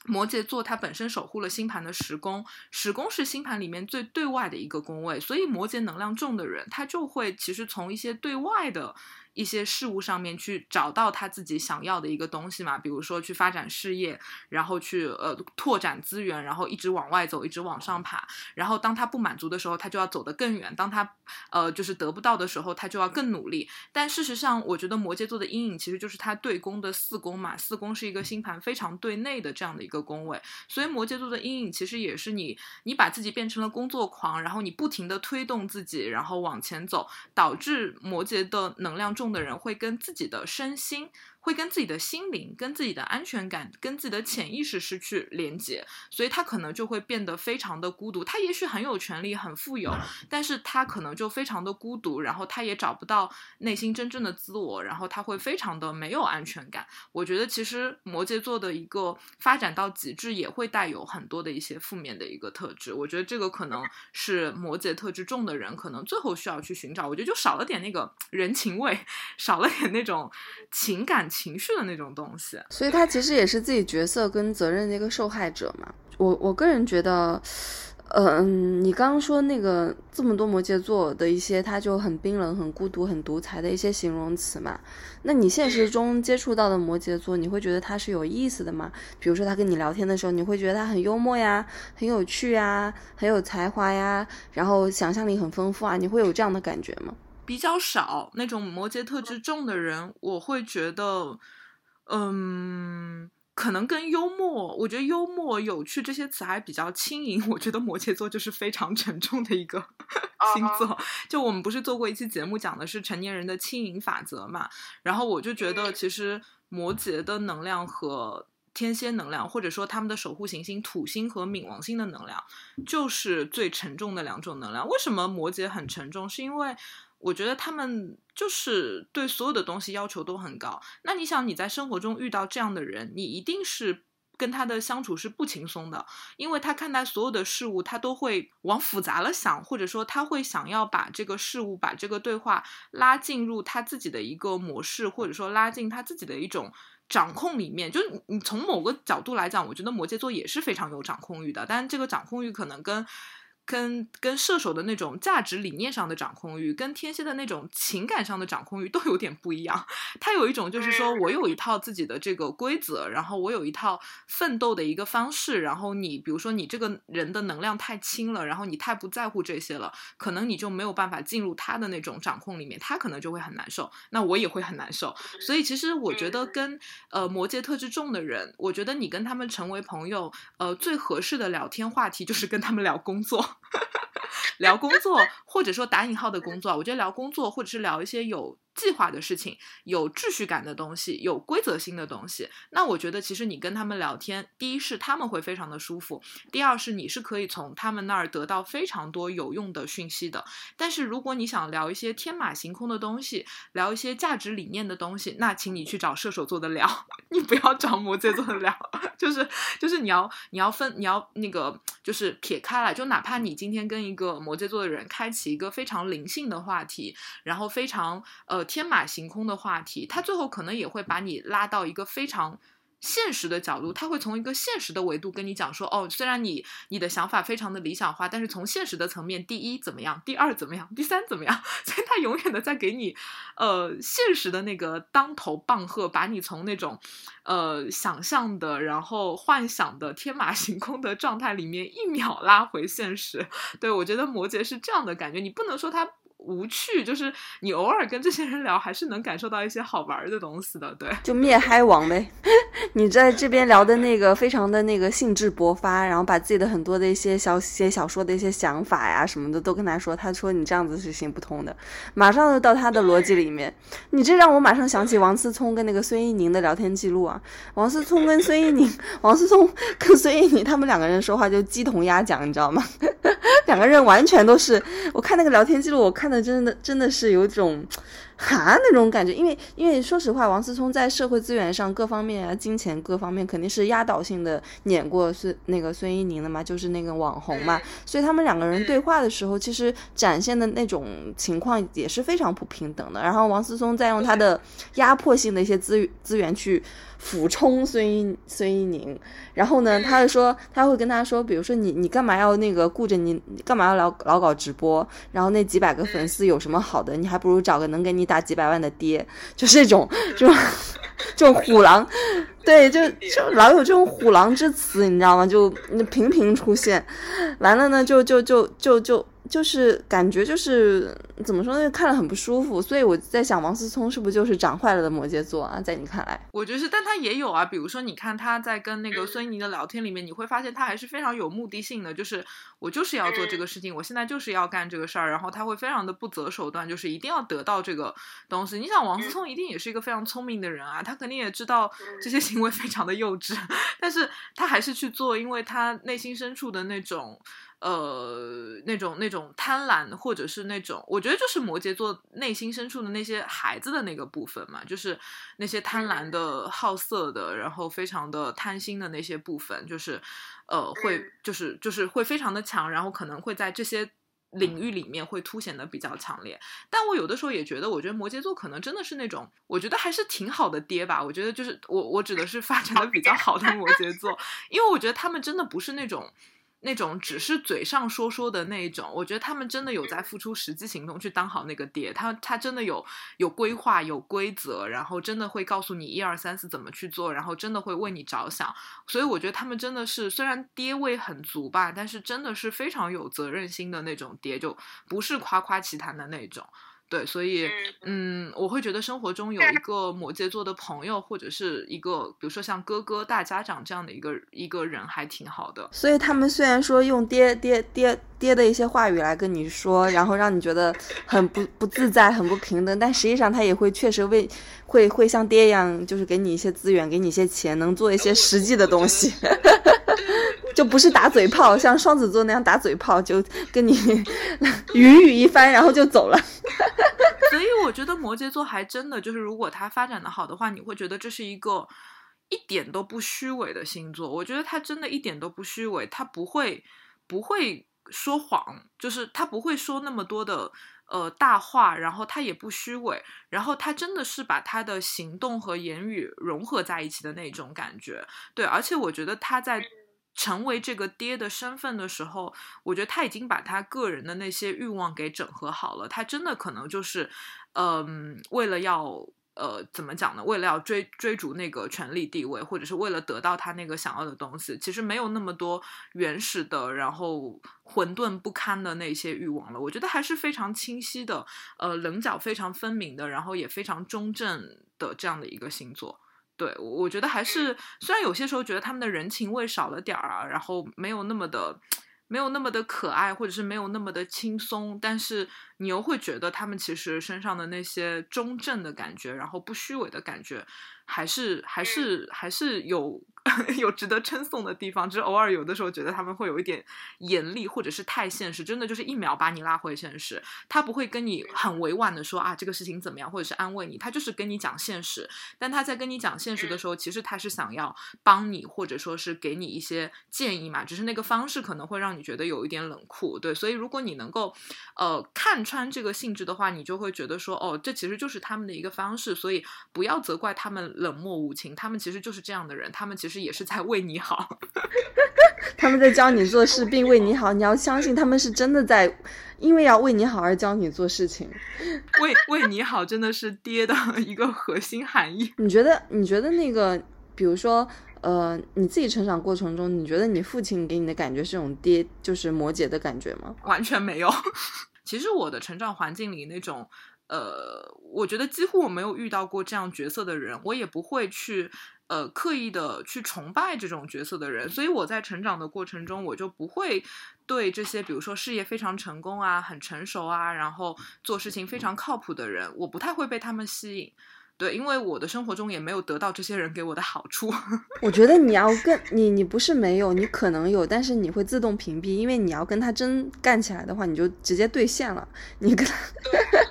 摩羯座它本身守护了星盘的十宫，十宫是星盘里面最对外的一个宫位，所以摩羯能量重的人，他就会其实从一些对外的。一些事物上面去找到他自己想要的一个东西嘛，比如说去发展事业，然后去呃拓展资源，然后一直往外走，一直往上爬。然后当他不满足的时候，他就要走得更远；当他呃就是得不到的时候，他就要更努力。但事实上，我觉得摩羯座的阴影其实就是他对宫的四宫嘛，四宫是一个星盘非常对内的这样的一个宫位，所以摩羯座的阴影其实也是你你把自己变成了工作狂，然后你不停的推动自己，然后往前走，导致摩羯的能量重。的人会跟自己的身心。会跟自己的心灵、跟自己的安全感、跟自己的潜意识失去连接，所以他可能就会变得非常的孤独。他也许很有权利、很富有，但是他可能就非常的孤独，然后他也找不到内心真正的自我，然后他会非常的没有安全感。我觉得其实摩羯座的一个发展到极致，也会带有很多的一些负面的一个特质。我觉得这个可能是摩羯特质重的人可能最后需要去寻找。我觉得就少了点那个人情味，少了点那种情感。绪的那种东西，所以他其实也是自己角色跟责任的一个受害者嘛。我我个人觉得，嗯，你刚刚说那个这么多摩羯座的一些，他就很冰冷、很孤独、很独裁的一些形容词嘛。那你现实中接触到的摩羯座，你会觉得他是有意思的吗？比如说他跟你聊天的时候，你会觉得他很幽默呀、很有趣呀、很有才华呀，然后想象力很丰富啊，你会有这样的感觉吗？比较少那种摩羯特质重的人，我会觉得，嗯，可能跟幽默，我觉得幽默、有趣这些词还比较轻盈。我觉得摩羯座就是非常沉重的一个 星座。就我们不是做过一期节目，讲的是成年人的轻盈法则嘛？然后我就觉得，其实摩羯的能量和天蝎能量，或者说他们的守护行星土星和冥王星的能量，就是最沉重的两种能量。为什么摩羯很沉重？是因为我觉得他们就是对所有的东西要求都很高。那你想你在生活中遇到这样的人，你一定是跟他的相处是不轻松的，因为他看待所有的事物，他都会往复杂了想，或者说他会想要把这个事物、把这个对话拉进入他自己的一个模式，或者说拉进他自己的一种掌控里面。就是你从某个角度来讲，我觉得摩羯座也是非常有掌控欲的，但这个掌控欲可能跟。跟跟射手的那种价值理念上的掌控欲，跟天蝎的那种情感上的掌控欲都有点不一样。他有一种就是说我有一套自己的这个规则，然后我有一套奋斗的一个方式。然后你比如说你这个人的能量太轻了，然后你太不在乎这些了，可能你就没有办法进入他的那种掌控里面，他可能就会很难受。那我也会很难受。所以其实我觉得跟呃摩羯特质重的人，我觉得你跟他们成为朋友，呃最合适的聊天话题就是跟他们聊工作。聊工作，或者说打引号的工作，我觉得聊工作，或者是聊一些有。计划的事情，有秩序感的东西，有规则性的东西。那我觉得，其实你跟他们聊天，第一是他们会非常的舒服，第二是你是可以从他们那儿得到非常多有用的讯息的。但是如果你想聊一些天马行空的东西，聊一些价值理念的东西，那请你去找射手座的聊，你不要找摩羯座的聊。就是就是你要你要分你要那个就是撇开来，就哪怕你今天跟一个摩羯座的人开启一个非常灵性的话题，然后非常呃。天马行空的话题，他最后可能也会把你拉到一个非常现实的角度，他会从一个现实的维度跟你讲说，哦，虽然你你的想法非常的理想化，但是从现实的层面，第一怎么样，第二怎么样，第三怎么样，所以他永远的在给你，呃，现实的那个当头棒喝，把你从那种，呃，想象的，然后幻想的天马行空的状态里面一秒拉回现实。对我觉得摩羯是这样的感觉，你不能说他。无趣，就是你偶尔跟这些人聊，还是能感受到一些好玩的东西的，对。就灭嗨王呗，你在这边聊的那个非常的那个兴致勃发，然后把自己的很多的一些小写小说的一些想法呀什么的都跟他说，他说你这样子是行不通的，马上就到他的逻辑里面。你这让我马上想起王思聪跟那个孙一宁的聊天记录啊，王思聪跟孙一宁，王思聪跟孙一宁他们两个人说话就鸡同鸭讲，你知道吗？两个人完全都是，我看那个聊天记录，我看。那真的真的是有种，哈那种感觉，因为因为说实话，王思聪在社会资源上各方面啊，金钱各方面肯定是压倒性的碾过孙那个孙一宁的嘛，就是那个网红嘛，所以他们两个人对话的时候，其实展现的那种情况也是非常不平等的。然后王思聪在用他的压迫性的一些资资源去。俯冲孙一孙一宁，然后呢，他就说他会跟他说，比如说你你干嘛要那个顾着你，你干嘛要老老搞直播？然后那几百个粉丝有什么好的？你还不如找个能给你打几百万的爹，就是这种，就 这种虎狼，对，就就老有这种虎狼之词，你知道吗？就频频出现，完了呢，就就就就就。就是感觉就是怎么说呢，看了很不舒服，所以我在想，王思聪是不是就是长坏了的摩羯座啊？在你看来，我觉得是，但他也有啊，比如说你看他在跟那个孙怡宁的聊天里面，你会发现他还是非常有目的性的，就是我就是要做这个事情，我现在就是要干这个事儿，然后他会非常的不择手段，就是一定要得到这个东西。你想，王思聪一定也是一个非常聪明的人啊，他肯定也知道这些行为非常的幼稚，但是他还是去做，因为他内心深处的那种。呃，那种那种贪婪，或者是那种，我觉得就是摩羯座内心深处的那些孩子的那个部分嘛，就是那些贪婪的、好色的，然后非常的贪心的那些部分，就是呃，会就是就是会非常的强，然后可能会在这些领域里面会凸显的比较强烈。但我有的时候也觉得，我觉得摩羯座可能真的是那种，我觉得还是挺好的爹吧。我觉得就是我我指的是发展的比较好的摩羯座，因为我觉得他们真的不是那种。那种只是嘴上说说的那种，我觉得他们真的有在付出实际行动去当好那个爹，他他真的有有规划有规则，然后真的会告诉你一二三四怎么去做，然后真的会为你着想，所以我觉得他们真的是虽然爹味很足吧，但是真的是非常有责任心的那种爹，就不是夸夸其谈的那种。对，所以，嗯，我会觉得生活中有一个摩羯座的朋友，或者是一个，比如说像哥哥、大家长这样的一个一个人，还挺好的。所以他们虽然说用爹爹爹爹的一些话语来跟你说，然后让你觉得很不不自在、很不平等，但实际上他也会确实为会会像爹一样，就是给你一些资源，给你一些钱，能做一些实际的东西。就不是打嘴炮，像双子座那样打嘴炮，就跟你 云雨一番，然后就走了。所以我觉得摩羯座还真的就是，如果他发展的好的话，你会觉得这是一个一点都不虚伪的星座。我觉得他真的一点都不虚伪，他不会不会说谎，就是他不会说那么多的呃大话，然后他也不虚伪，然后他真的是把他的行动和言语融合在一起的那种感觉。对，而且我觉得他在。成为这个爹的身份的时候，我觉得他已经把他个人的那些欲望给整合好了。他真的可能就是，嗯，为了要呃怎么讲呢？为了要追追逐那个权力地位，或者是为了得到他那个想要的东西，其实没有那么多原始的，然后混沌不堪的那些欲望了。我觉得还是非常清晰的，呃，棱角非常分明的，然后也非常中正的这样的一个星座。对，我觉得还是，虽然有些时候觉得他们的人情味少了点儿啊，然后没有那么的，没有那么的可爱，或者是没有那么的轻松，但是你又会觉得他们其实身上的那些中正的感觉，然后不虚伪的感觉，还是还是还是有有值得称颂的地方，只是偶尔有的时候觉得他们会有一点严厉，或者是太现实，真的就是一秒把你拉回现实。他不会跟你很委婉的说啊这个事情怎么样，或者是安慰你，他就是跟你讲现实。但他在跟你讲现实的时候，其实他是想要帮你，或者说是给你一些建议嘛，只是那个方式可能会让你觉得有一点冷酷。对，所以如果你能够呃看穿这个性质的话，你就会觉得说哦，这其实就是他们的一个方式，所以不要责怪他们冷漠无情，他们其实就是这样的人，他们其实也是在为你好。他们在教你做事，并为你好，你要相信他们是真的在，因为要为你好而教你做事情。为为你好，真的是爹的一个核心含义。你觉得？你觉得那个，比如说，呃，你自己成长过程中，你觉得你父亲给你的感觉是种爹，就是摩羯的感觉吗？完全没有。其实我的成长环境里那种，呃，我觉得几乎我没有遇到过这样角色的人，我也不会去。呃，刻意的去崇拜这种角色的人，所以我在成长的过程中，我就不会对这些，比如说事业非常成功啊、很成熟啊，然后做事情非常靠谱的人，我不太会被他们吸引。对，因为我的生活中也没有得到这些人给我的好处。我觉得你要跟你，你不是没有，你可能有，但是你会自动屏蔽，因为你要跟他真干起来的话，你就直接兑现了。你跟他，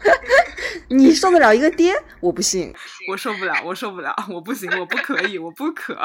你受得了一个爹？我不信，我受不了，我受不了，我不行，我不可以，我不可。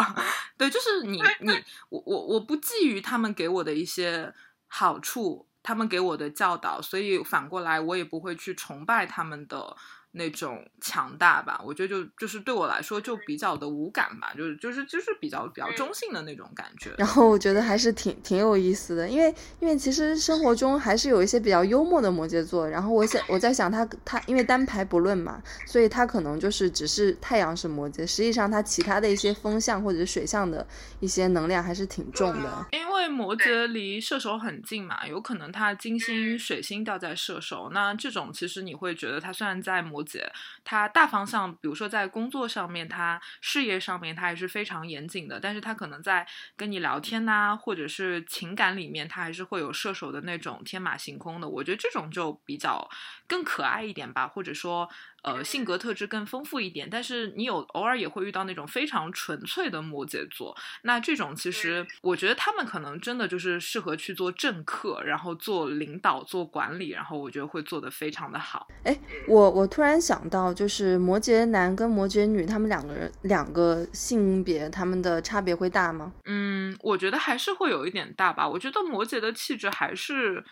对，就是你，你，我，我，我不觊觎他们给我的一些好处，他们给我的教导，所以反过来，我也不会去崇拜他们的。那种强大吧，我觉得就就是对我来说就比较的无感吧，就是就是就是比较比较中性的那种感觉。然后我觉得还是挺挺有意思的，因为因为其实生活中还是有一些比较幽默的摩羯座。然后我想我在想他他因为单排不论嘛，所以他可能就是只是太阳是摩羯，实际上他其他的一些风向或者是水象的一些能量还是挺重的。因为摩羯离射手很近嘛，有可能他金星水星掉在射手，那这种其实你会觉得他虽然在摩。姐，他大方向，比如说在工作上面，他事业上面，他还是非常严谨的。但是他可能在跟你聊天呐，或者是情感里面，他还是会有射手的那种天马行空的。我觉得这种就比较更可爱一点吧，或者说。呃，性格特质更丰富一点，但是你有偶尔也会遇到那种非常纯粹的摩羯座。那这种其实，我觉得他们可能真的就是适合去做政客，然后做领导、做管理，然后我觉得会做得非常的好。哎，我我突然想到，就是摩羯男跟摩羯女他们两个人两个性别，他们的差别会大吗？嗯，我觉得还是会有一点大吧。我觉得摩羯的气质还是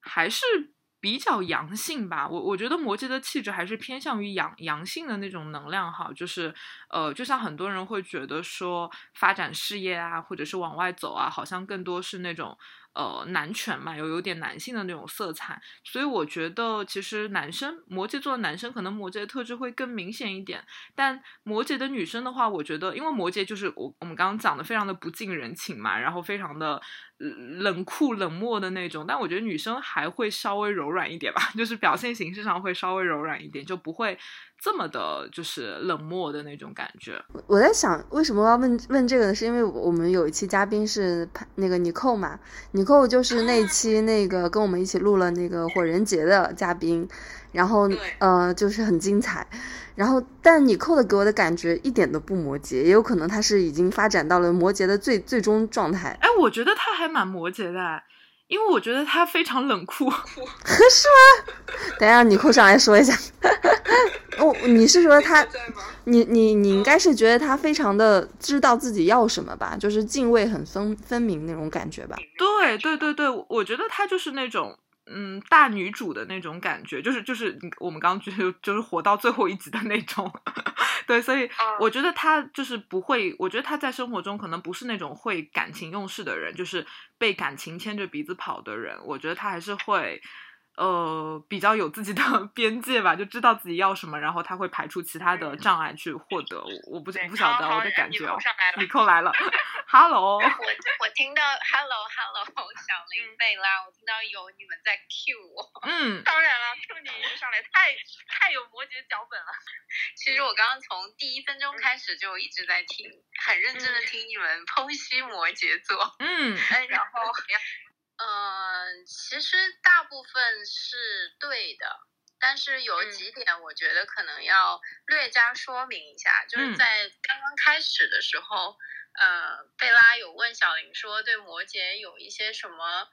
还是。比较阳性吧，我我觉得摩羯的气质还是偏向于阳阳性的那种能量哈，就是呃，就像很多人会觉得说发展事业啊，或者是往外走啊，好像更多是那种。呃，男权嘛，有有点男性的那种色彩，所以我觉得其实男生摩羯座的男生可能摩羯的特质会更明显一点，但摩羯的女生的话，我觉得因为摩羯就是我我们刚刚讲的非常的不近人情嘛，然后非常的冷酷冷漠的那种，但我觉得女生还会稍微柔软一点吧，就是表现形式上会稍微柔软一点，就不会。这么的，就是冷漠的那种感觉。我在想，为什么要问问这个呢？是因为我们有一期嘉宾是那个尼寇嘛？尼寇就是那期那个跟我们一起录了那个火人节的嘉宾，然后呃，就是很精彩。然后，但你扣的给我的感觉一点都不摩羯，也有可能他是已经发展到了摩羯的最最终状态。哎，我觉得他还蛮摩羯的。因为我觉得他非常冷酷，是吗？等一下，你扣上来说一下。哦，你是说他？你你你应该是觉得他非常的知道自己要什么吧？就是敬畏很分分明那种感觉吧？对对对对，我觉得他就是那种。嗯，大女主的那种感觉，就是就是我们刚刚觉得就是活到最后一集的那种，对，所以我觉得他就是不会，我觉得他在生活中可能不是那种会感情用事的人，就是被感情牵着鼻子跑的人，我觉得他还是会。呃，比较有自己的 边界吧，就知道自己要什么，然后他会排除其他的障碍去获得。我不不晓得我的感觉。你扣来了，Hello。我我听到 Hello Hello 小林贝拉，我听到有你们在 Q 我。嗯，当然了，Q 你一上来太太有摩羯脚本了。其实我刚刚从第一分钟开始就一直在听，很认真的听你们剖析摩羯座。嗯，然后。嗯，其实大部分是对的，但是有几点我觉得可能要略加说明一下，就是在刚刚开始的时候，呃，贝拉有问小林说对摩羯有一些什么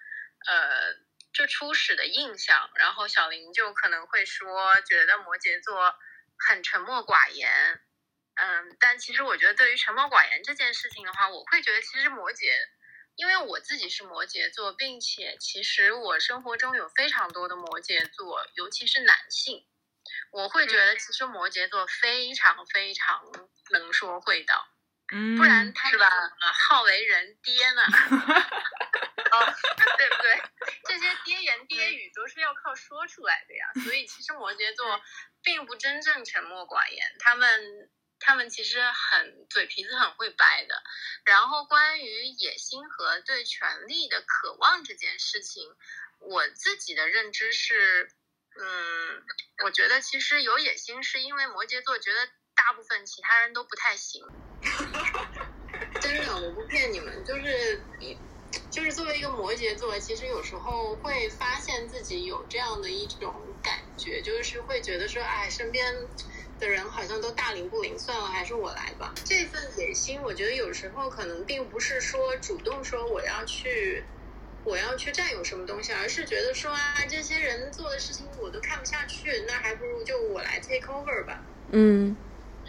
呃就初始的印象，然后小林就可能会说觉得摩羯座很沉默寡言。嗯，但其实我觉得对于沉默寡言这件事情的话，我会觉得其实摩羯，因为我自己是摩羯座，并且其实我生活中有非常多的摩羯座，尤其是男性，我会觉得其实摩羯座非常非常能说会道，嗯，不然他们怎么好为人爹呢？哦，对不对？这些爹言 爹语都是要靠说出来的呀，所以其实摩羯座并不真正沉默寡言，他们。他们其实很嘴皮子很会掰的，然后关于野心和对权力的渴望这件事情，我自己的认知是，嗯，我觉得其实有野心是因为摩羯座觉得大部分其他人都不太行，真的我不骗你们，就是就是作为一个摩羯座，其实有时候会发现自己有这样的一种感觉，就是会觉得说，哎，身边。的人好像都大龄不灵，算了，还是我来吧。这份野心，我觉得有时候可能并不是说主动说我要去，我要去占有什么东西，而是觉得说啊，这些人做的事情我都看不下去，那还不如就我来 take over 吧。嗯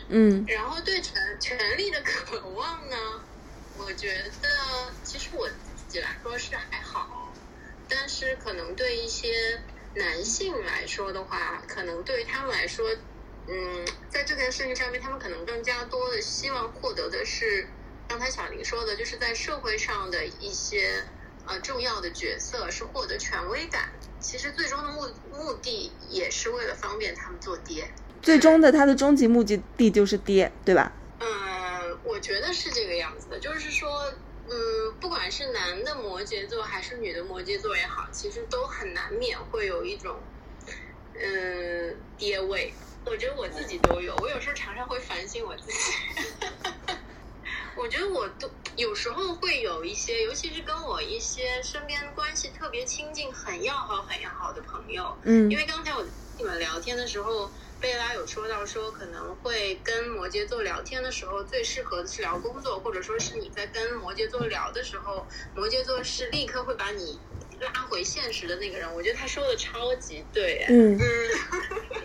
嗯。然后对权权力的渴望呢，我觉得其实我自己来说是还好，但是可能对一些男性来说的话，可能对于他们来说。嗯，在这件事情上面，他们可能更加多的希望获得的是，刚才小林说的，就是在社会上的一些呃重要的角色，是获得权威感。其实最终的目目的也是为了方便他们做爹。最终的他的终极目的地就是爹，对吧？嗯，我觉得是这个样子的。就是说，嗯，不管是男的摩羯座还是女的摩羯座也好，其实都很难免会有一种嗯爹味。我觉得我自己都有，我有时候常常会反省我自己。我觉得我都有时候会有一些，尤其是跟我一些身边关系特别亲近、很要好、很要好的朋友。嗯。因为刚才我跟你们聊天的时候，贝拉有说到说，可能会跟摩羯座聊天的时候，最适合的是聊工作，或者说是你在跟摩羯座聊的时候，摩羯座是立刻会把你拉回现实的那个人。我觉得他说的超级对。嗯。因为。因为我有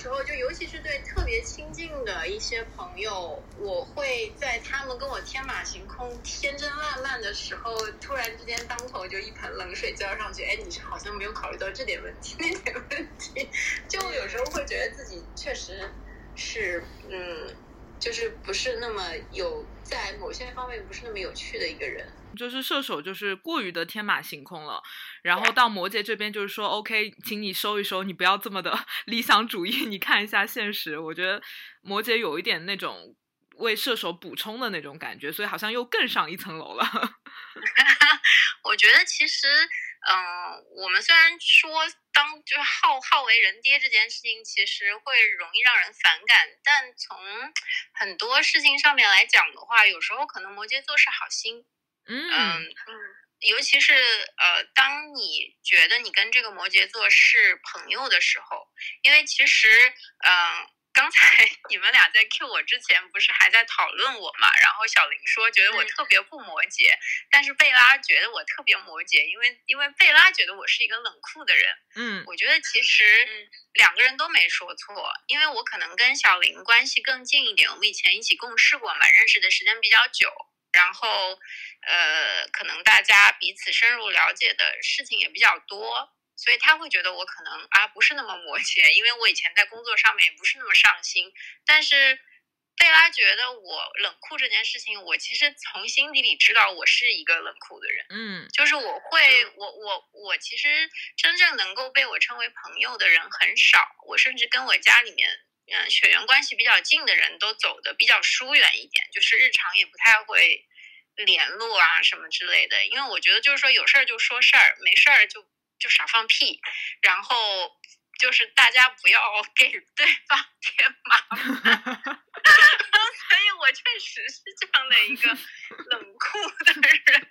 时候就，尤其是对特别亲近的一些朋友，我会在他们跟我天马行空、天真烂漫的时候，突然之间当头就一盆冷水浇上去。哎，你是好像没有考虑到这点问题、那点问题，就有时候会觉得自己确实是，嗯，就是不是那么有在某些方面不是那么有趣的一个人。就是射手就是过于的天马行空了，然后到摩羯这边就是说，OK，请你收一收，你不要这么的理想主义，你看一下现实。我觉得摩羯有一点那种为射手补充的那种感觉，所以好像又更上一层楼了。我觉得其实，嗯，我们虽然说当就是好好为人爹这件事情，其实会容易让人反感，但从很多事情上面来讲的话，有时候可能摩羯座是好心。嗯嗯，尤其是呃，当你觉得你跟这个摩羯座是朋友的时候，因为其实，嗯，刚才 你们俩在 Q 我之前，不是还在讨论我嘛？然后小林说觉得我特别不摩羯，但是贝拉觉得我特别摩羯，因为因为贝拉觉得我是一个冷酷的人。嗯，我觉得其实两个人都没说错，因为我可能跟小林关系更近一点，我们以前一起共事过嘛，认识的时间比较久，然后。呃，可能大家彼此深入了解的事情也比较多，所以他会觉得我可能啊不是那么摩羯，因为我以前在工作上面也不是那么上心。但是贝拉觉得我冷酷这件事情，我其实从心底里知道我是一个冷酷的人。嗯，就是我会，我我我其实真正能够被我称为朋友的人很少，我甚至跟我家里面嗯血缘关系比较近的人都走的比较疏远一点，就是日常也不太会。联络啊什么之类的，因为我觉得就是说有事儿就说事儿，没事儿就就少放屁，然后就是大家不要 给对方 添麻烦，所以我确实是这样的一个冷酷的人，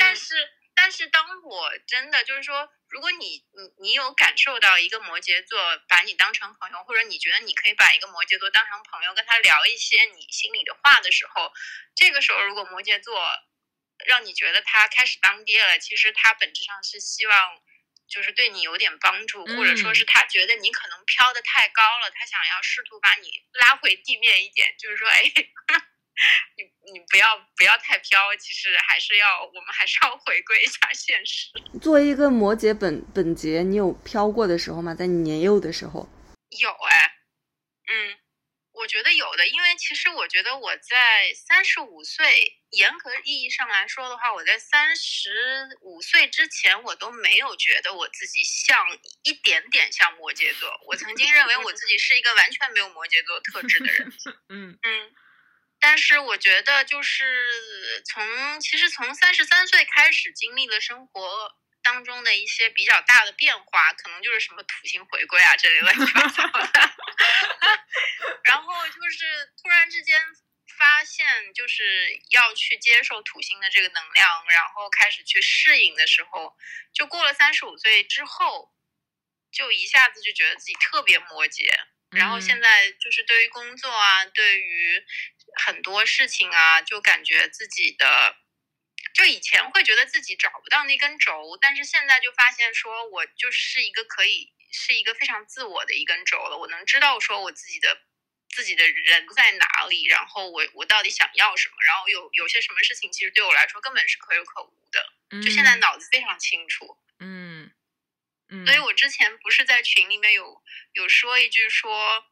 但是。但但是当我真的就是说，如果你你你有感受到一个摩羯座把你当成朋友，或者你觉得你可以把一个摩羯座当成朋友，跟他聊一些你心里的话的时候，这个时候如果摩羯座让你觉得他开始当爹了，其实他本质上是希望就是对你有点帮助，或者说是他觉得你可能飘得太高了，他想要试图把你拉回地面一点，就是说，哎。不要不要太飘，其实还是要我们还是要回归一下现实。作为一个摩羯本本节，你有飘过的时候吗？在你年幼的时候？有哎，嗯，我觉得有的，因为其实我觉得我在三十五岁，严格意义上来说的话，我在三十五岁之前，我都没有觉得我自己像一点点像摩羯座。我曾经认为我自己是一个完全没有摩羯座特质的人。嗯 嗯。但是我觉得，就是从其实从三十三岁开始经历了生活当中的一些比较大的变化，可能就是什么土星回归啊这类乱七八糟的，然后就是突然之间发现，就是要去接受土星的这个能量，然后开始去适应的时候，就过了三十五岁之后，就一下子就觉得自己特别摩羯，然后现在就是对于工作啊，对于。很多事情啊，就感觉自己的，就以前会觉得自己找不到那根轴，但是现在就发现说，我就是一个可以是一个非常自我的一根轴了。我能知道说我自己的自己的人在哪里，然后我我到底想要什么，然后有有些什么事情其实对我来说根本是可有可无的，就现在脑子非常清楚。嗯嗯，所以我之前不是在群里面有有说一句说。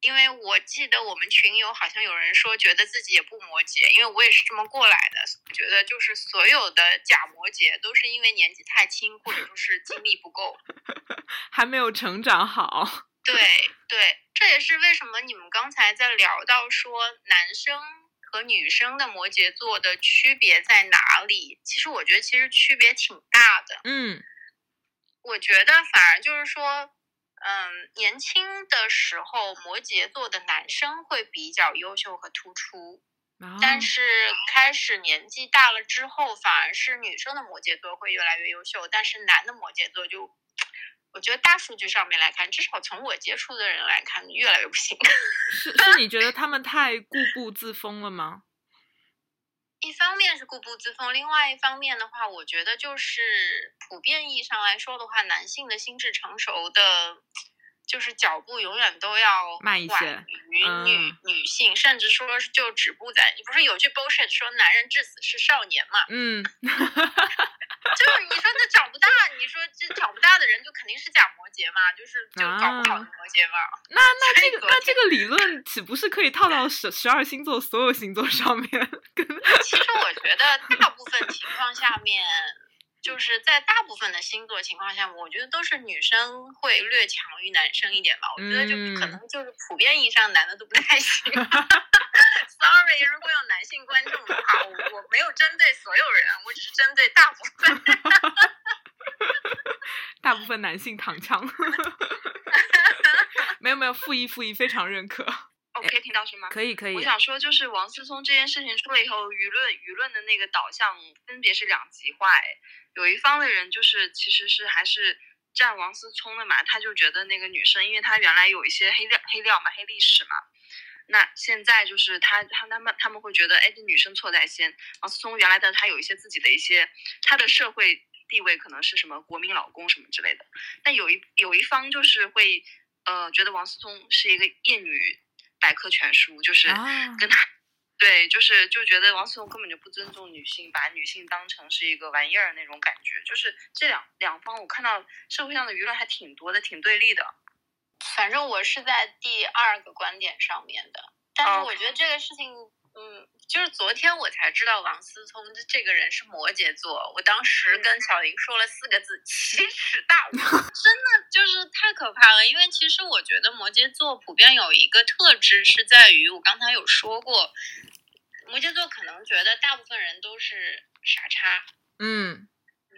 因为我记得我们群友好像有人说觉得自己也不摩羯，因为我也是这么过来的，觉得就是所有的假摩羯都是因为年纪太轻，或者说是精力不够，还没有成长好。对对，这也是为什么你们刚才在聊到说男生和女生的摩羯座的区别在哪里？其实我觉得其实区别挺大的。嗯，我觉得反而就是说。嗯，年轻的时候摩羯座的男生会比较优秀和突出，但是开始年纪大了之后，反而是女生的摩羯座会越来越优秀，但是男的摩羯座就，我觉得大数据上面来看，至少从我接触的人来看，越来越不行。是是你觉得他们太固步自封了吗？一方面是固步自封，另外一方面的话，我觉得就是普遍意义上来说的话，男性的心智成熟的，就是脚步永远都要慢一些于女女性，甚至说就止步在，你不是有句 bullshit 说男人至死是少年嘛？嗯。就是你说这长不大，你说这长不大的人就肯定是假摩羯嘛，就是就搞不好的摩羯嘛。那那这个那这个理论岂不是可以套到十十二星座所有星座上面？其实我觉得大部分情况下面，就是在大部分的星座情况下，我觉得都是女生会略强于男生一点吧。我觉得就可能就是普遍意义上男的都不太行。Sorry，如果有男性观众的话，我我没有针对所有人，我只是针对大部分。大部分男性躺枪。没有没有，负一负一，非常认可。我，可以听到是吗？可以可以。我想说，就是王思聪这件事情出了以后，舆论舆论的那个导向分别是两极化。哎，有一方的人就是其实是还是站王思聪的嘛，他就觉得那个女生，因为她原来有一些黑料黑料嘛，黑历史嘛。那现在就是他他他们他们会觉得，哎，这女生错在先。王思聪原来的他有一些自己的一些，他的社会地位可能是什么国民老公什么之类的。但有一有一方就是会，呃，觉得王思聪是一个厌女百科全书，就是跟他，对，就是就觉得王思聪根本就不尊重女性，把女性当成是一个玩意儿那种感觉。就是这两两方，我看到社会上的舆论还挺多的，挺对立的。反正我是在第二个观点上面的，但是我觉得这个事情，嗯，就是昨天我才知道王思聪这个人是摩羯座，我当时跟小林说了四个字：奇耻大辱。真的就是太可怕了，因为其实我觉得摩羯座普遍有一个特质是在于，我刚才有说过，摩羯座可能觉得大部分人都是傻叉，嗯。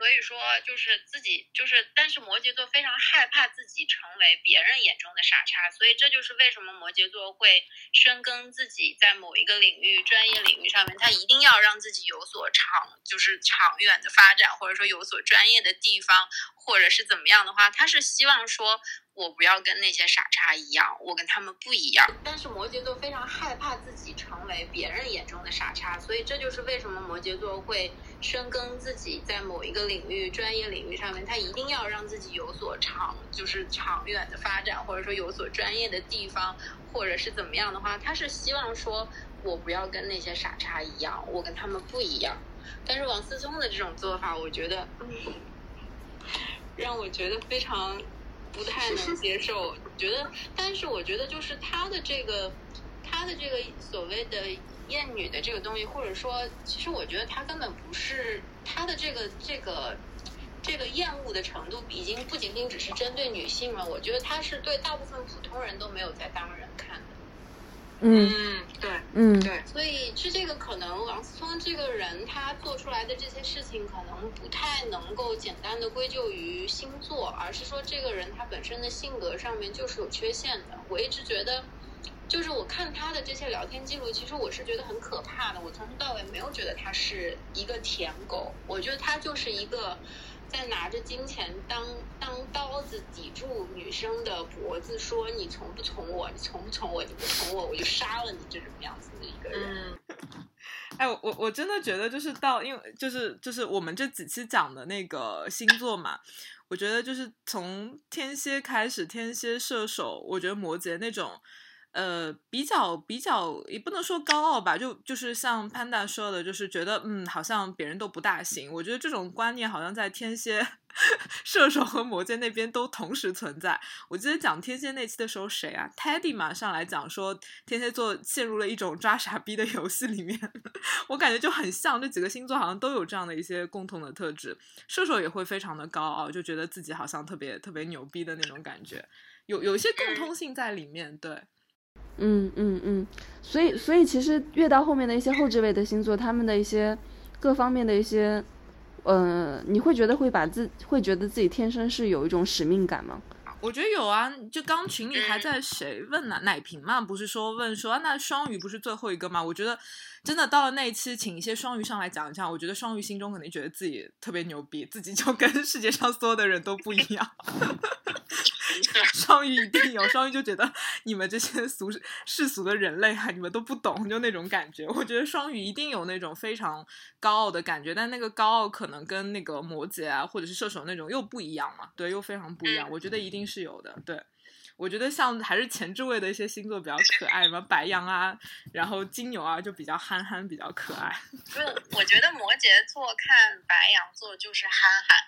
所以说，就是自己就是，但是摩羯座非常害怕自己成为别人眼中的傻叉，所以这就是为什么摩羯座会深耕自己在某一个领域、专业领域上面，他一定要让自己有所长，就是长远的发展，或者说有所专业的地方，或者是怎么样的话，他是希望说。我不要跟那些傻叉一样，我跟他们不一样。但是摩羯座非常害怕自己成为别人眼中的傻叉，所以这就是为什么摩羯座会深耕自己在某一个领域、专业领域上面，他一定要让自己有所长，就是长远的发展，或者说有所专业的地方，或者是怎么样的话，他是希望说我不要跟那些傻叉一样，我跟他们不一样。但是王思聪的这种做法，我觉得让我觉得非常。不太能接受，觉得，但是我觉得就是他的这个，他的这个所谓的厌女的这个东西，或者说，其实我觉得他根本不是他的这个这个这个厌恶的程度，已经不仅仅只是针对女性了。我觉得他是对大部分普通人都没有在当人看。嗯，对，嗯，对，所以是这个可能王思聪这个人他做出来的这些事情，可能不太能够简单的归咎于星座，而是说这个人他本身的性格上面就是有缺陷的。我一直觉得，就是我看他的这些聊天记录，其实我是觉得很可怕的。我从头到尾没有觉得他是一个舔狗，我觉得他就是一个。在拿着金钱当当刀子抵住女生的脖子，说你从不从我，你从不从我，你不从我，我就杀了你，这种样子的一个人。哎，我我真的觉得就是到，因为就是就是我们这几期讲的那个星座嘛，我觉得就是从天蝎开始，天蝎、射手，我觉得摩羯那种。呃，比较比较也不能说高傲吧，就就是像潘达说的，就是觉得嗯，好像别人都不大行。我觉得这种观念好像在天蝎、射手和魔羯那边都同时存在。我记得讲天蝎那期的时候，谁啊？Teddy 嘛上来讲说，天蝎座陷入了一种抓傻逼的游戏里面。我感觉就很像这几个星座，好像都有这样的一些共同的特质。射手也会非常的高傲，就觉得自己好像特别特别牛逼的那种感觉，有有一些共通性在里面，对。嗯嗯嗯，所以所以其实越到后面的一些后置位的星座，他们的一些各方面的一些，呃，你会觉得会把自会觉得自己天生是有一种使命感吗？我觉得有啊，就刚群里还在谁问奶奶瓶嘛，不是说问说那双鱼不是最后一个吗？我觉得真的到了那一期，请一些双鱼上来讲一下，我觉得双鱼心中肯定觉得自己特别牛逼，自己就跟世界上所有的人都不一样。双鱼一定有，双鱼就觉得你们这些俗世俗的人类啊，你们都不懂，就那种感觉。我觉得双鱼一定有那种非常高傲的感觉，但那个高傲可能跟那个摩羯啊，或者是射手那种又不一样嘛，对，又非常不一样。我觉得一定是有的。对，我觉得像还是前置位的一些星座比较可爱，什么白羊啊，然后金牛啊，就比较憨憨，比较可爱。不，我觉得摩羯座看白羊座就是憨憨，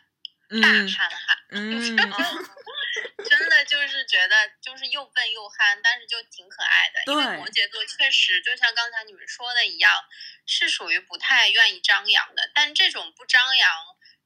大憨憨，嗯。真的就是觉得就是又笨又憨，但是就挺可爱的。因为摩羯座确实就像刚才你们说的一样，是属于不太愿意张扬的。但这种不张扬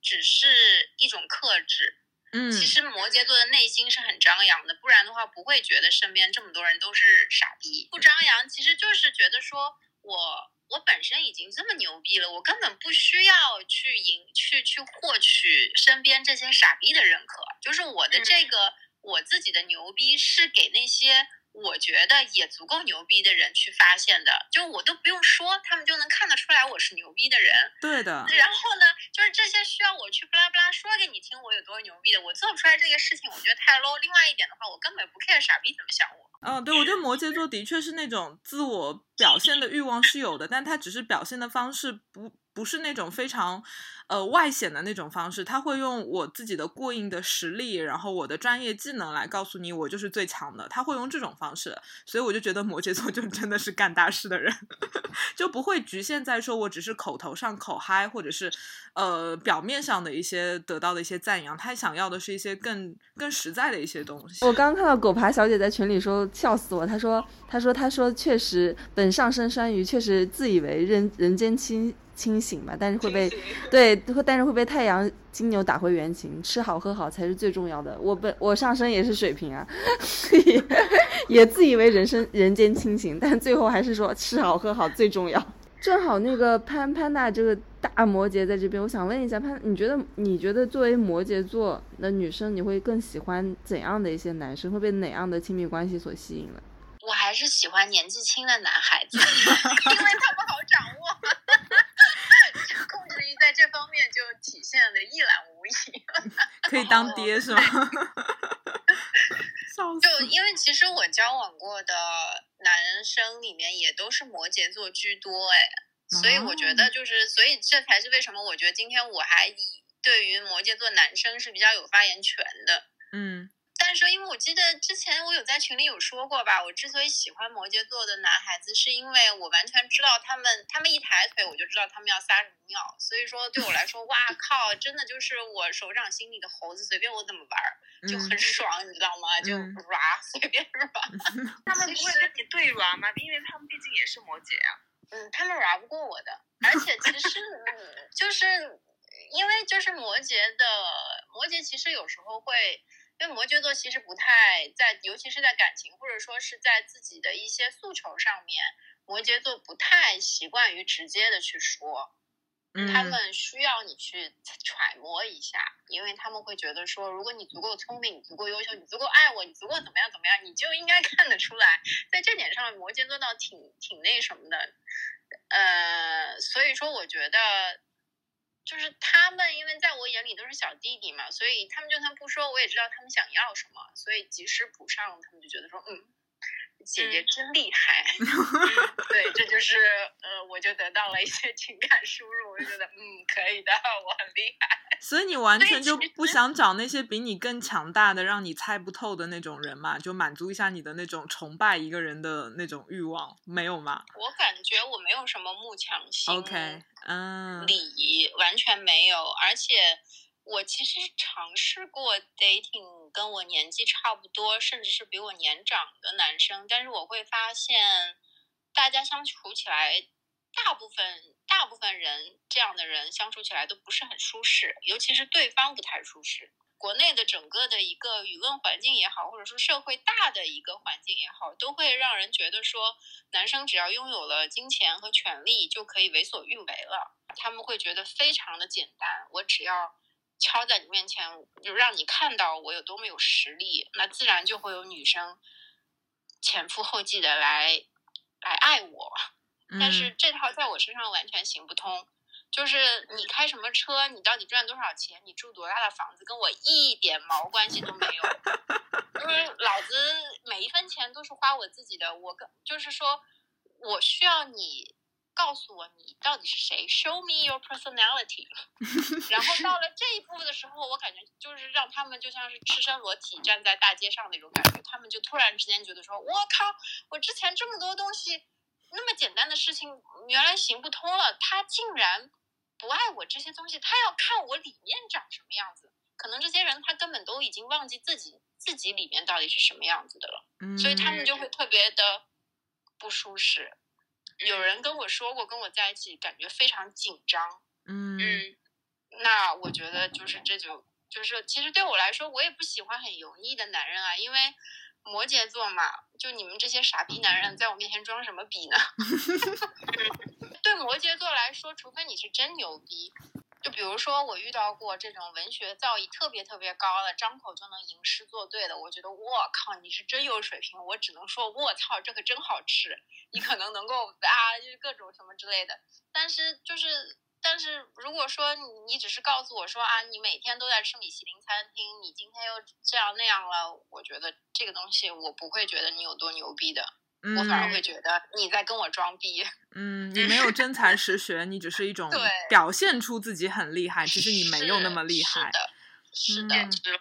只是一种克制。嗯，其实摩羯座的内心是很张扬的，不然的话不会觉得身边这么多人都是傻逼。不张扬其实就是觉得说我。我本身已经这么牛逼了，我根本不需要去赢、去去获取身边这些傻逼的认可。就是我的这个我自己的牛逼，是给那些。我觉得也足够牛逼的人去发现的，就我都不用说，他们就能看得出来我是牛逼的人。对的。然后呢，就是这些需要我去巴拉巴拉说给你听，我有多牛逼的，我做不出来这个事情，我觉得太 low。另外一点的话，我根本不 care 傻逼怎么想我。嗯，对，我觉得摩羯座的确是那种自我表现的欲望是有的，但他只是表现的方式不不是那种非常。呃，外显的那种方式，他会用我自己的过硬的实力，然后我的专业技能来告诉你，我就是最强的。他会用这种方式，所以我就觉得摩羯座就真的是干大事的人，就不会局限在说我只是口头上口嗨，或者是呃表面上的一些得到的一些赞扬。他想要的是一些更更实在的一些东西。我刚刚看到狗爬小姐在群里说笑死我，她说她说她说确实本上升双鱼，确实自以为人人间清。清醒吧，但是会被，对，会但是会被太阳金牛打回原形。吃好喝好才是最重要的。我本我上身也是水瓶啊，也自以为人生人间清醒，但最后还是说吃好喝好最重要。正好那个潘潘娜这个大摩羯在这边，我想问一下潘，你觉得你觉得作为摩羯座的女生，你会更喜欢怎样的一些男生？会被哪样的亲密关系所吸引呢？我还是喜欢年纪轻的男孩子，因为他们好掌握，控方面就体现的一览无遗。可以当爹是吗？就因为其实我交往过的男生里面也都是摩羯座居多，哎，所以我觉得就是，所以这才是为什么我觉得今天我还以对于摩羯座男生是比较有发言权的，嗯。但是，因为我记得之前我有在群里有说过吧，我之所以喜欢摩羯座的男孩子，是因为我完全知道他们，他们一抬腿我就知道他们要撒什么尿，所以说对我来说，哇 靠，真的就是我手掌心里的猴子，随便我怎么玩就很爽，你知道吗？就软，随便软。他们不会跟你对软吗？因为他们毕竟也是摩羯啊。嗯，他们软不过我的，而且其实嗯就是因为就是摩羯的摩羯，其实有时候会。因为摩羯座其实不太在，尤其是在感情或者说是在自己的一些诉求上面，摩羯座不太习惯于直接的去说，他们需要你去揣摩一下，因为他们会觉得说，如果你足够聪明，你足够优秀，你足够爱我，你足够怎么样怎么样，你就应该 看得出来，在这点上摩羯座倒挺挺那什么的，呃，所以说我觉得。就是他们，因为在我眼里都是小弟弟嘛，所以他们就算不说，我也知道他们想要什么，所以及时补上，他们就觉得说，嗯，姐姐真厉害。对，这就是呃，我就得到了一些情感输入，我觉得，嗯，可以的，我很厉害。所以你完全就不想找那些比你更强大的、让你猜不透的那种人嘛？就满足一下你的那种崇拜一个人的那种欲望，没有吗？我感觉我没有什么慕强心。OK。嗯，礼完全没有，而且我其实尝试过 dating 跟我年纪差不多，甚至是比我年长的男生，但是我会发现，大家相处起来，大部分大部分人这样的人相处起来都不是很舒适，尤其是对方不太舒适。国内的整个的一个舆论环境也好，或者说社会大的一个环境也好，都会让人觉得说，男生只要拥有了金钱和权利就可以为所欲为了。他们会觉得非常的简单，我只要敲在你面前，就让你看到我有多么有实力，那自然就会有女生前赴后继的来来爱我。但是这套在我身上完全行不通。就是你开什么车，你到底赚多少钱，你住多大的房子，跟我一点毛关系都没有。就是老子每一分钱都是花我自己的，我跟就是说，我需要你告诉我你到底是谁，show me your personality。然后到了这一步的时候，我感觉就是让他们就像是赤身裸体站在大街上那种感觉，他们就突然之间觉得说，我靠，我之前这么多东西，那么简单的事情原来行不通了，他竟然。不爱我这些东西，他要看我里面长什么样子。可能这些人他根本都已经忘记自己自己里面到底是什么样子的了，所以他们就会特别的不舒适。有人跟我说过，跟我在一起感觉非常紧张。嗯，那我觉得就是这就就是其实对我来说，我也不喜欢很油腻的男人啊，因为。摩羯座嘛，就你们这些傻逼男人，在我面前装什么逼呢？对摩羯座来说，除非你是真牛逼，就比如说我遇到过这种文学造诣特别特别高的，张口就能吟诗作对的，我觉得我靠，你是真有水平，我只能说我操，这可真好吃，你可能能够啊，就是各种什么之类的，但是就是。但是如果说你只是告诉我说啊，你每天都在吃米其林餐厅，你今天又这样那样了，我觉得这个东西我不会觉得你有多牛逼的，我反而会觉得你在跟我装逼。嗯，你没有真才实学，你只是一种表现出自己很厉害，其实你没有那么厉害。是的，是的，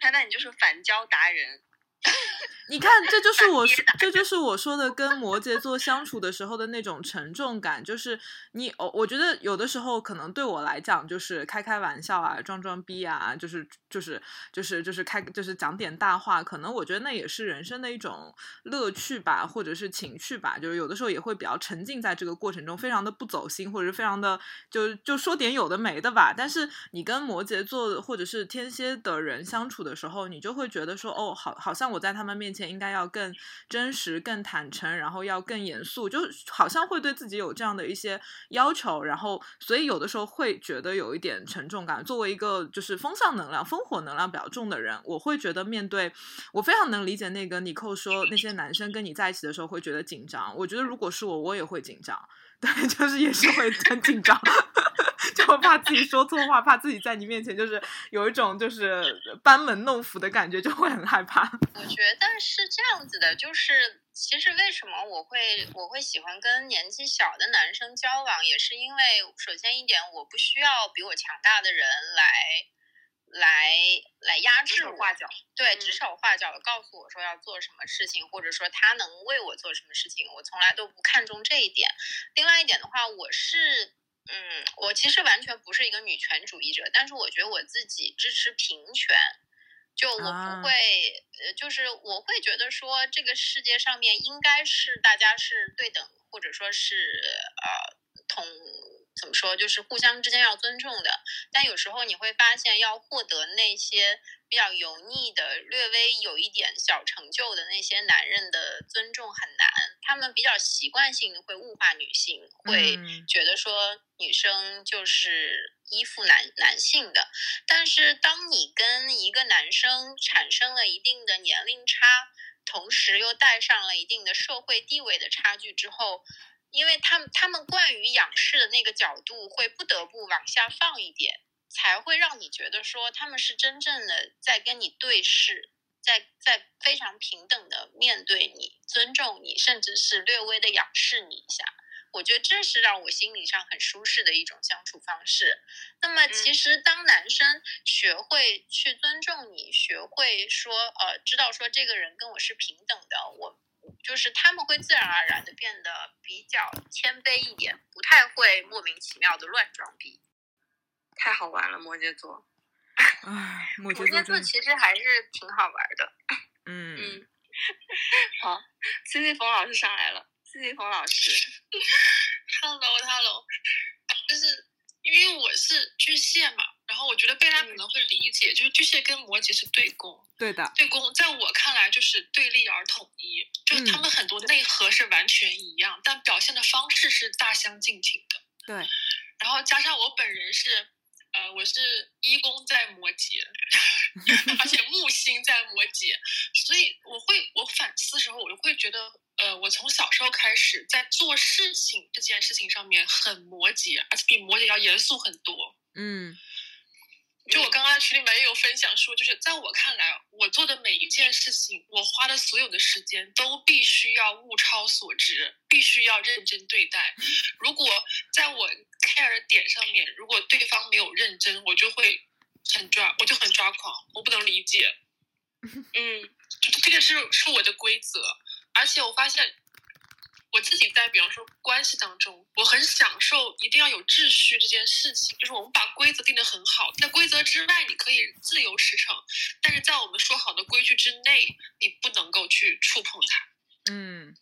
他那你就是反教达人。你看，这就是我说，这就是我说的，跟摩羯座相处的时候的那种沉重感，就是你，我我觉得有的时候可能对我来讲，就是开开玩笑啊，装装逼啊，就是就是就是就是开，就是讲点大话，可能我觉得那也是人生的一种乐趣吧，或者是情趣吧，就是有的时候也会比较沉浸在这个过程中，非常的不走心，或者是非常的就就说点有的没的吧。但是你跟摩羯座或者是天蝎的人相处的时候，你就会觉得说，哦，好，好像我在他们面前。前应该要更真实、更坦诚，然后要更严肃，就好像会对自己有这样的一些要求，然后所以有的时候会觉得有一点沉重感。作为一个就是风向能量、烽火能量比较重的人，我会觉得面对，我非常能理解那个尼寇说那些男生跟你在一起的时候会觉得紧张。我觉得如果是我，我也会紧张。对，就是也是会很紧张，就怕自己说错话，怕自己在你面前就是有一种就是班门弄斧的感觉，就会很害怕。我觉得是这样子的，就是其实为什么我会我会喜欢跟年纪小的男生交往，也是因为首先一点，我不需要比我强大的人来。来来压制我，对，指手画脚的告诉我说要做什么事情，或者说他能为我做什么事情，我从来都不看重这一点。另外一点的话，我是，嗯，我其实完全不是一个女权主义者，但是我觉得我自己支持平权，就我不会，呃，就是我会觉得说这个世界上面应该是大家是对等，或者说是呃同。怎么说？就是互相之间要尊重的，但有时候你会发现，要获得那些比较油腻的、略微有一点小成就的那些男人的尊重很难。他们比较习惯性的会物化女性，会觉得说女生就是依附男男性的。但是，当你跟一个男生产生了一定的年龄差，同时又带上了一定的社会地位的差距之后，因为他们他们惯于仰视的那个角度，会不得不往下放一点，才会让你觉得说他们是真正的在跟你对视，在在非常平等的面对你，尊重你，甚至是略微的仰视你一下。我觉得这是让我心理上很舒适的一种相处方式。那么，其实当男生学会去尊重你，学会说呃，知道说这个人跟我是平等的，我。就是他们会自然而然的变得比较谦卑一点，不太会莫名其妙的乱装逼。太好玩了，摩羯座。唉，摩羯座其实还是挺好玩的。嗯嗯。好，C C 冯老师上来了。C C 冯老师。Hello，Hello。就是因为我是巨蟹嘛。然后我觉得贝拉可能会理解，就是巨蟹跟摩羯是对宫，对的，对宫在我看来就是对立而统一，就是他们很多内核是完全一样，但表现的方式是大相径庭的。对，然后加上我本人是，呃，我是一宫在摩羯，而且木星在摩羯，所以我会我反思的时候，我就会觉得，呃，我从小时候开始在做事情这件事情上面很摩羯，而且比摩羯要严肃很多。嗯。就我刚刚群里面也有分享说，就是在我看来，我做的每一件事情，我花的所有的时间都必须要物超所值，必须要认真对待。如果在我 care 的点上面，如果对方没有认真，我就会很抓，我就很抓狂，我不能理解。嗯，这个是是我的规则，而且我发现。我自己在比方说关系当中，我很享受一定要有秩序这件事情，就是我们把规则定得很好，在规则之外你可以自由驰骋，但是在我们说好的规矩之内，你不能够去触碰它。嗯，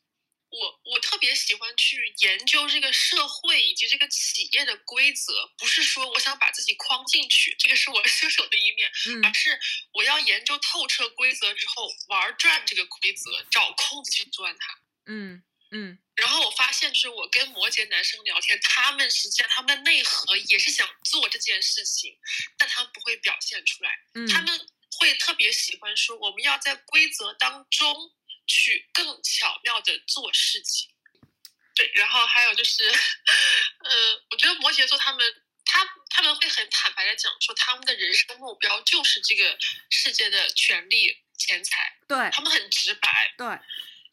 我我特别喜欢去研究这个社会以及这个企业的规则，不是说我想把自己框进去，这个是我 射手的一面，而是我要研究透彻规则之后玩转这个规则，找空子去钻它。嗯。嗯，然后我发现，就是我跟摩羯男生聊天，他们实际上他们的内核也是想做这件事情，但他们不会表现出来。嗯，他们会特别喜欢说，我们要在规则当中去更巧妙的做事情。对，然后还有就是，呃，我觉得摩羯座他们，他他们会很坦白的讲说，他们的人生目标就是这个世界的权利、钱财。对，他们很直白。对，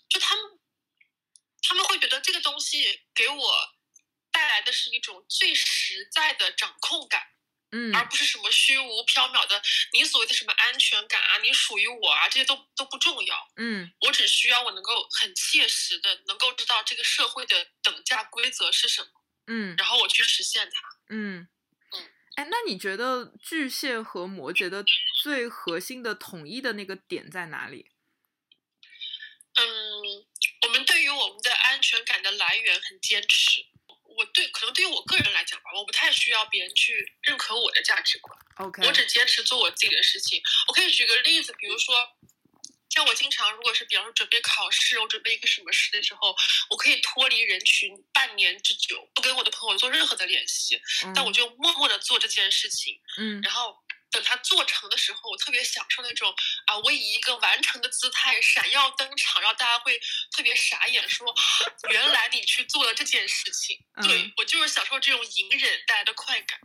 就他们。他们会觉得这个东西给我带来的是一种最实在的掌控感，嗯，而不是什么虚无缥缈的你所谓的什么安全感啊，你属于我啊，这些都都不重要，嗯，我只需要我能够很切实的能够知道这个社会的等价规则是什么，嗯，然后我去实现它，嗯嗯，哎，那你觉得巨蟹和摩羯的最核心的统一的那个点在哪里？嗯。对于我们的安全感的来源很坚持。我对可能对于我个人来讲吧，我不太需要别人去认可我的价值观。OK，我只坚持做我自己的事情。我可以举个例子，比如说，像我经常，如果是比方说准备考试，我准备一个什么事的时候，我可以脱离人群半年之久，不跟我的朋友做任何的联系，但我就默默的做这件事情，嗯然后等它做成的时候，我特别享受那种啊，我以一个完成的姿态闪耀登场，然后大家会特别傻眼，说原来你去做了这件事情。嗯对我就是享受这种隐忍带来的快感。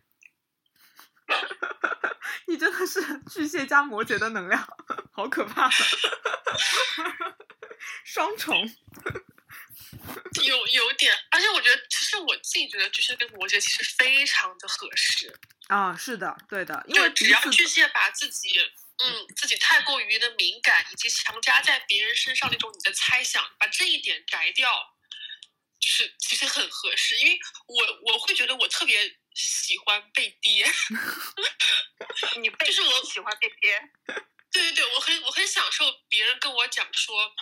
你真的是巨蟹加摩羯的能量，好可怕，双重。有有点，而且我觉得，其实我自己觉得巨蟹跟摩羯其实非常的合适，啊，是的，对的，因为只要巨蟹把自己，嗯，自己太过于的敏感，以及强加在别人身上那种你的猜想，把这一点摘掉，就是其实很合适，因为我我会觉得我特别喜欢被憋，你被就是我喜欢被憋，对对对，我很我很享受别人跟我讲说，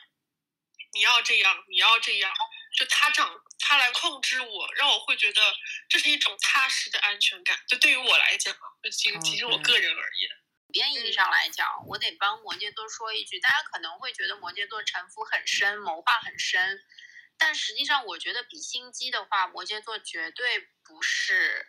你要这样，你要这样，就他掌他来控制我，让我会觉得这是一种踏实的安全感。就对于我来讲，就其实其实我个人而言，普遍意义上来讲，我得帮摩羯座说一句，大家可能会觉得摩羯座城府很深，谋划很深，但实际上我觉得比心机的话，摩羯座绝对不是，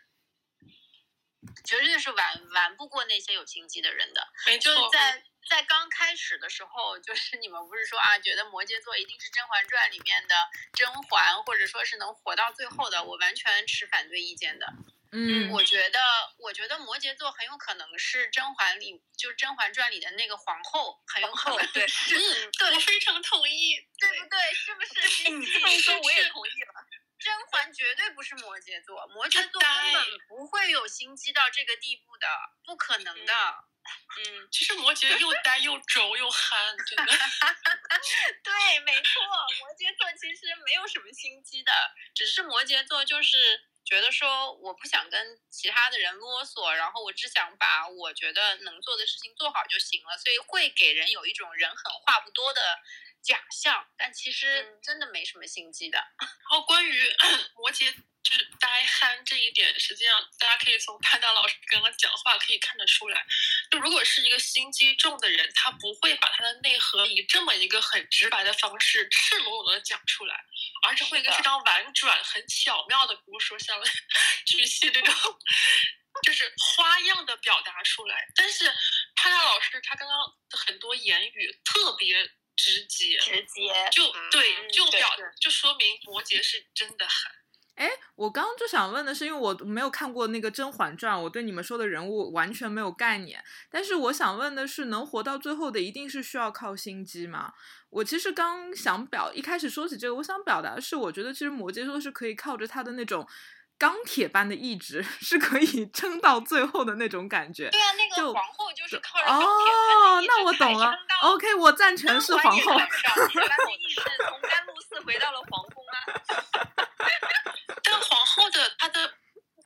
绝对是玩玩不过那些有心机的人的。没错，就是在在刚开始的时候，就是你们不是说啊，觉得摩羯座一定是《甄嬛传》里面的甄嬛，或者说是能活到最后的，我完全持反对意见的。嗯，我觉得，我觉得摩羯座很有可能是甄嬛里，就是《甄嬛传》里的那个皇后，很有可能对嗯，对，我非常同意。对不对？是不是？你这么一说，我也同意了。甄嬛绝对不是摩羯座，摩羯座根本不会有心机到这个地步的，不可能的。嗯，嗯其实摩羯又呆又轴又憨，真的。对，没错，摩羯座其实没有什么心机的，只是摩羯座就是觉得说我不想跟其他的人啰嗦，然后我只想把我觉得能做的事情做好就行了，所以会给人有一种人狠话不多的假象，但其实嗯真的没什么心机的。然后关于 摩羯就是呆憨这一点，实际上大家可以从潘达老师刚刚讲话可以看得出来，就如果是一个心机重的人，他不会把他的内核以这么一个很直白的方式赤裸裸的讲出来，而是会一个非常婉转、很巧妙的，比如说像 巨蟹这种。就是花样的表达出来，但是潘达老师他刚刚的很多言语特别直接，直接就嗯对，嗯就表就说明摩羯是真的狠。哎，我刚刚就想问的是，因为我没有看过那个《甄嬛传》，我对你们说的人物完全没有概念。但是我想问的是，能活到最后的一定是需要靠心机吗？我其实刚想表一开始说起这个，我想表达的是，我觉得其实摩羯座是可以靠着他的那种钢铁般的意志，是可以撑到最后的那种感觉。对啊，那个皇后就是靠着钢铁般哦的意，志那我懂了 OK，我赞成是皇后。铁般的意志从甘露寺回到了皇宫啊。但皇后的她的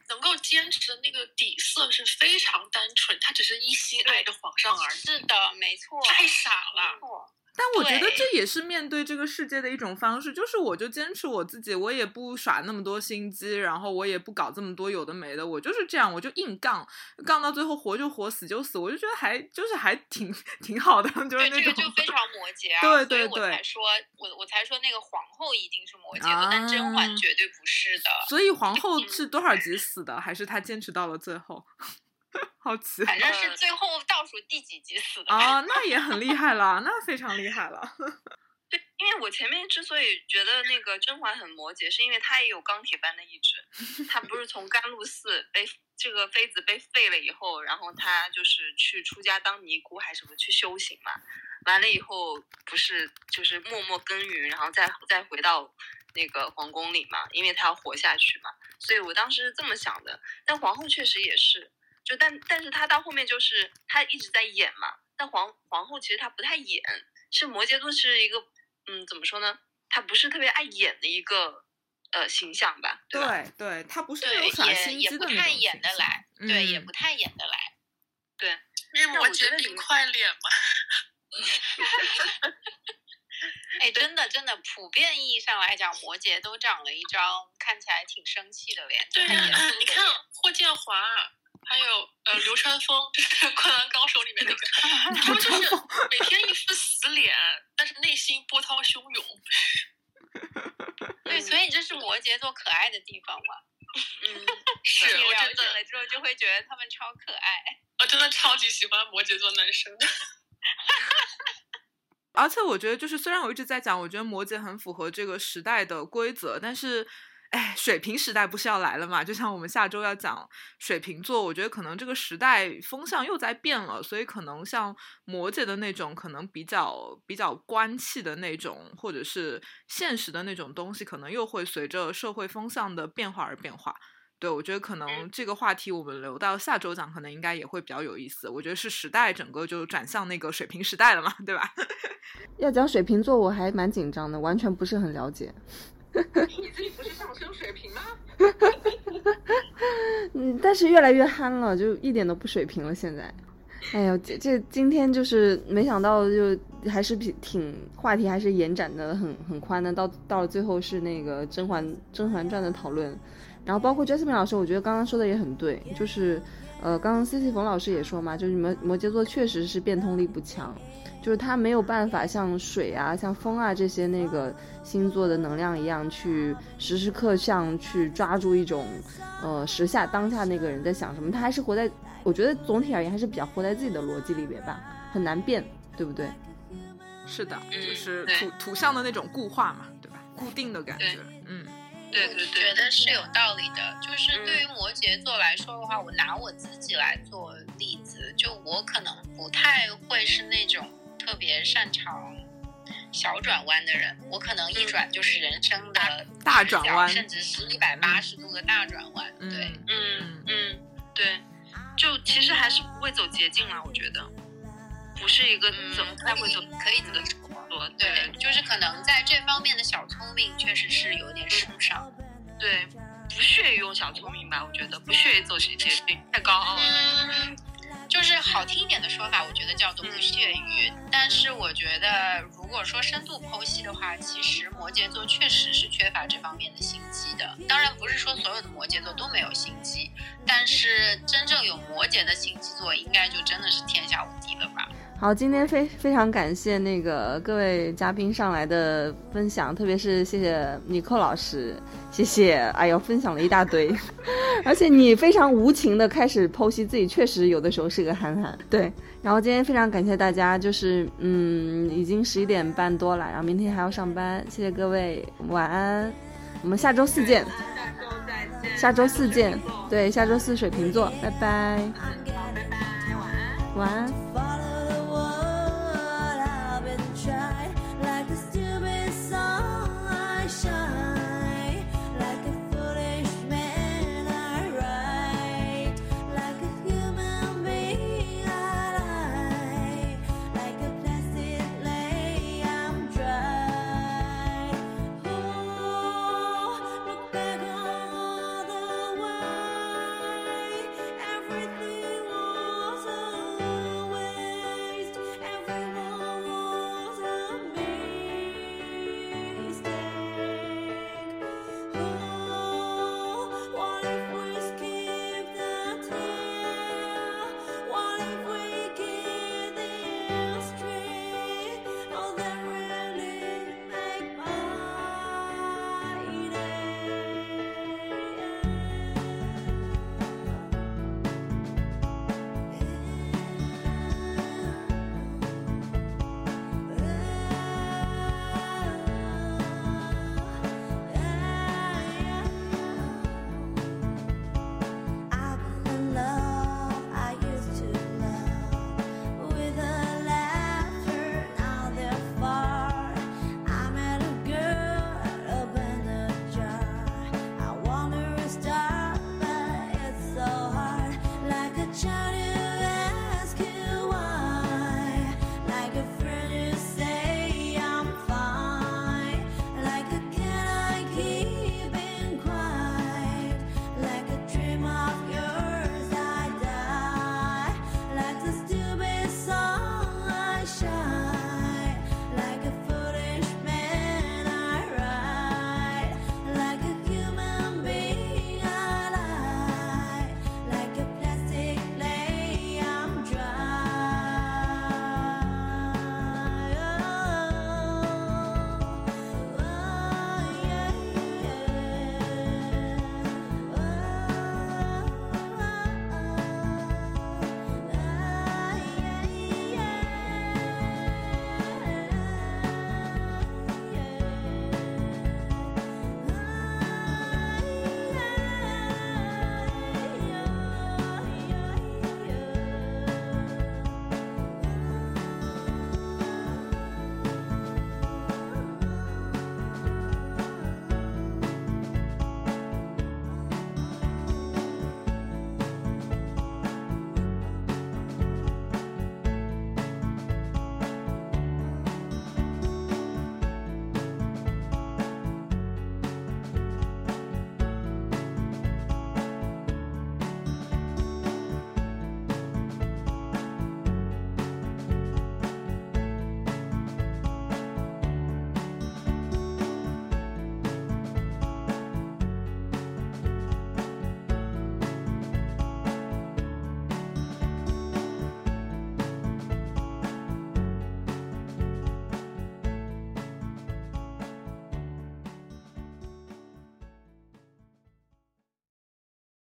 能够坚持的那个底色是非常单纯，她只是一心爱着皇上而已，是的，没错，太傻了。没错。但我觉得这也是面对这个世界的一种方式，就是我就坚持我自己，我也不耍那么多心机，然后我也不搞这么多有的没的，我就是这样，我就硬杠，杠到最后活就活，死就死，我就觉得还就是还挺挺好的，就是，那种这个就非常摩羯啊，对对对说，我我才说那个皇后一定是摩羯座，啊但甄嬛绝对不是的。所以皇后是多少集死的，还是她坚持到了最后？好奇反正是最后倒数第几集死的。啊，那也很厉害了，那非常厉害了。对，因为我前面之所以觉得那个甄嬛很摩羯，是因为她也有钢铁般的意志。她不是从甘露寺被这个妃子被废了以后，然后她就是去出家当尼姑还是什么去修行嘛。完了以后不是就是默默耕耘，然后再再回到那个皇宫里嘛，因为她要活下去嘛。所以我当时是这么想的。但皇后确实也是，就但但是他到后面就是他一直在演嘛。但皇皇后其实她不太演，是摩羯座是一个嗯怎么说呢？她不是特别爱演的一个呃形象吧？对吧？对对，她不是那对，种耍也心机也不太演得来，对，也嗯不太演得来。对因为我觉得你快脸嘛 哎，真的真的，普遍意义上来讲，摩羯都长了一张看起来挺生气的脸，对你看霍建华，还有呃流川枫，就是 《灌篮高手》里面那个，他们就是每天一副死脸，但是内心波涛汹涌。对，所以这是摩羯座可爱的地方嘛。嗯，是你了我真的解了之后，就会觉得他们超可爱。我真的超级喜欢摩羯座男生。而且我觉得，就是虽然我一直在讲，我觉得摩羯很符合这个时代的规则，但是，哎，水瓶时代不是要来了嘛？就像我们下周要讲水瓶座，我觉得可能这个时代风向又在变了，所以可能像摩羯的那种，可能比较比较官气的那种，或者是现实的那种东西，可能又会随着社会风向的变化而变化。对，我觉得可能这个话题我们留到下周讲，可能应该也会比较有意思。我觉得是时代整个就转向那个水平时代了嘛，对吧？要讲水瓶座，我还蛮紧张的，完全不是很了解。你自己不是上升水平吗？嗯，但是越来越憨了，就一点都不水平了。现在，哎呦，这这今天就是没想到，就还是挺挺话题，还是延展的很很宽的。到到了最后是那个《甄嬛甄嬛传》的讨论，然后包括 Jasmine 老师，我觉得刚刚说的也很对，就是呃，刚刚 C C 冯老师也说嘛，就是摩摩羯座确实是变通力不强，就是他没有办法像水啊、像风啊这些那个星座的能量一样，去时时刻像去抓住一种呃时下当下那个人在想什么，他还是活在，我觉得总体而言还是比较活在自己的逻辑里边吧，很难变，对不对？是的，嗯就是对图图像的那种固化嘛，对吧？固定的感觉，嗯。对对对觉，得是有道理的。就是嗯对于摩羯座来说的话，我拿我自己来做例子，就我可能不太会是那种特别擅长小转弯的人，我可能一转就是人生的大转弯甚至是一百八十度的大转弯。嗯对，嗯嗯，对，就其实还是不会走捷径嘛，我觉得，不是一个嗯走不太会走可以这么说。对，就是可能在这方面的小聪明确实是有点使不上。对，不屑于用小聪明吧，我觉得不屑于走捷捷径，太高傲了。嗯，就是好听一点的说法，我觉得叫做不屑于。但是我觉得，如果说深度剖析的话，其实摩羯座确实是缺乏这方面的心机的。当然，不是说所有的摩羯座都没有心机，但是真正有摩羯的心机座，应该就真的是天下无敌了吧。好，今天非非常感谢那个各位嘉宾上来的分享，特别是谢谢尼克老师，谢谢，哎呦，分享了一大堆，而且你非常无情的开始剖析自己，确实有的时候是个憨憨，对。然后今天非常感谢大家，就是嗯，已经十一点半多了，然后明天还要上班，谢谢各位，晚安，我们下周四见，下周再见。下周四见，对，下周四水瓶座，拜拜，好，拜拜，晚安。晚安。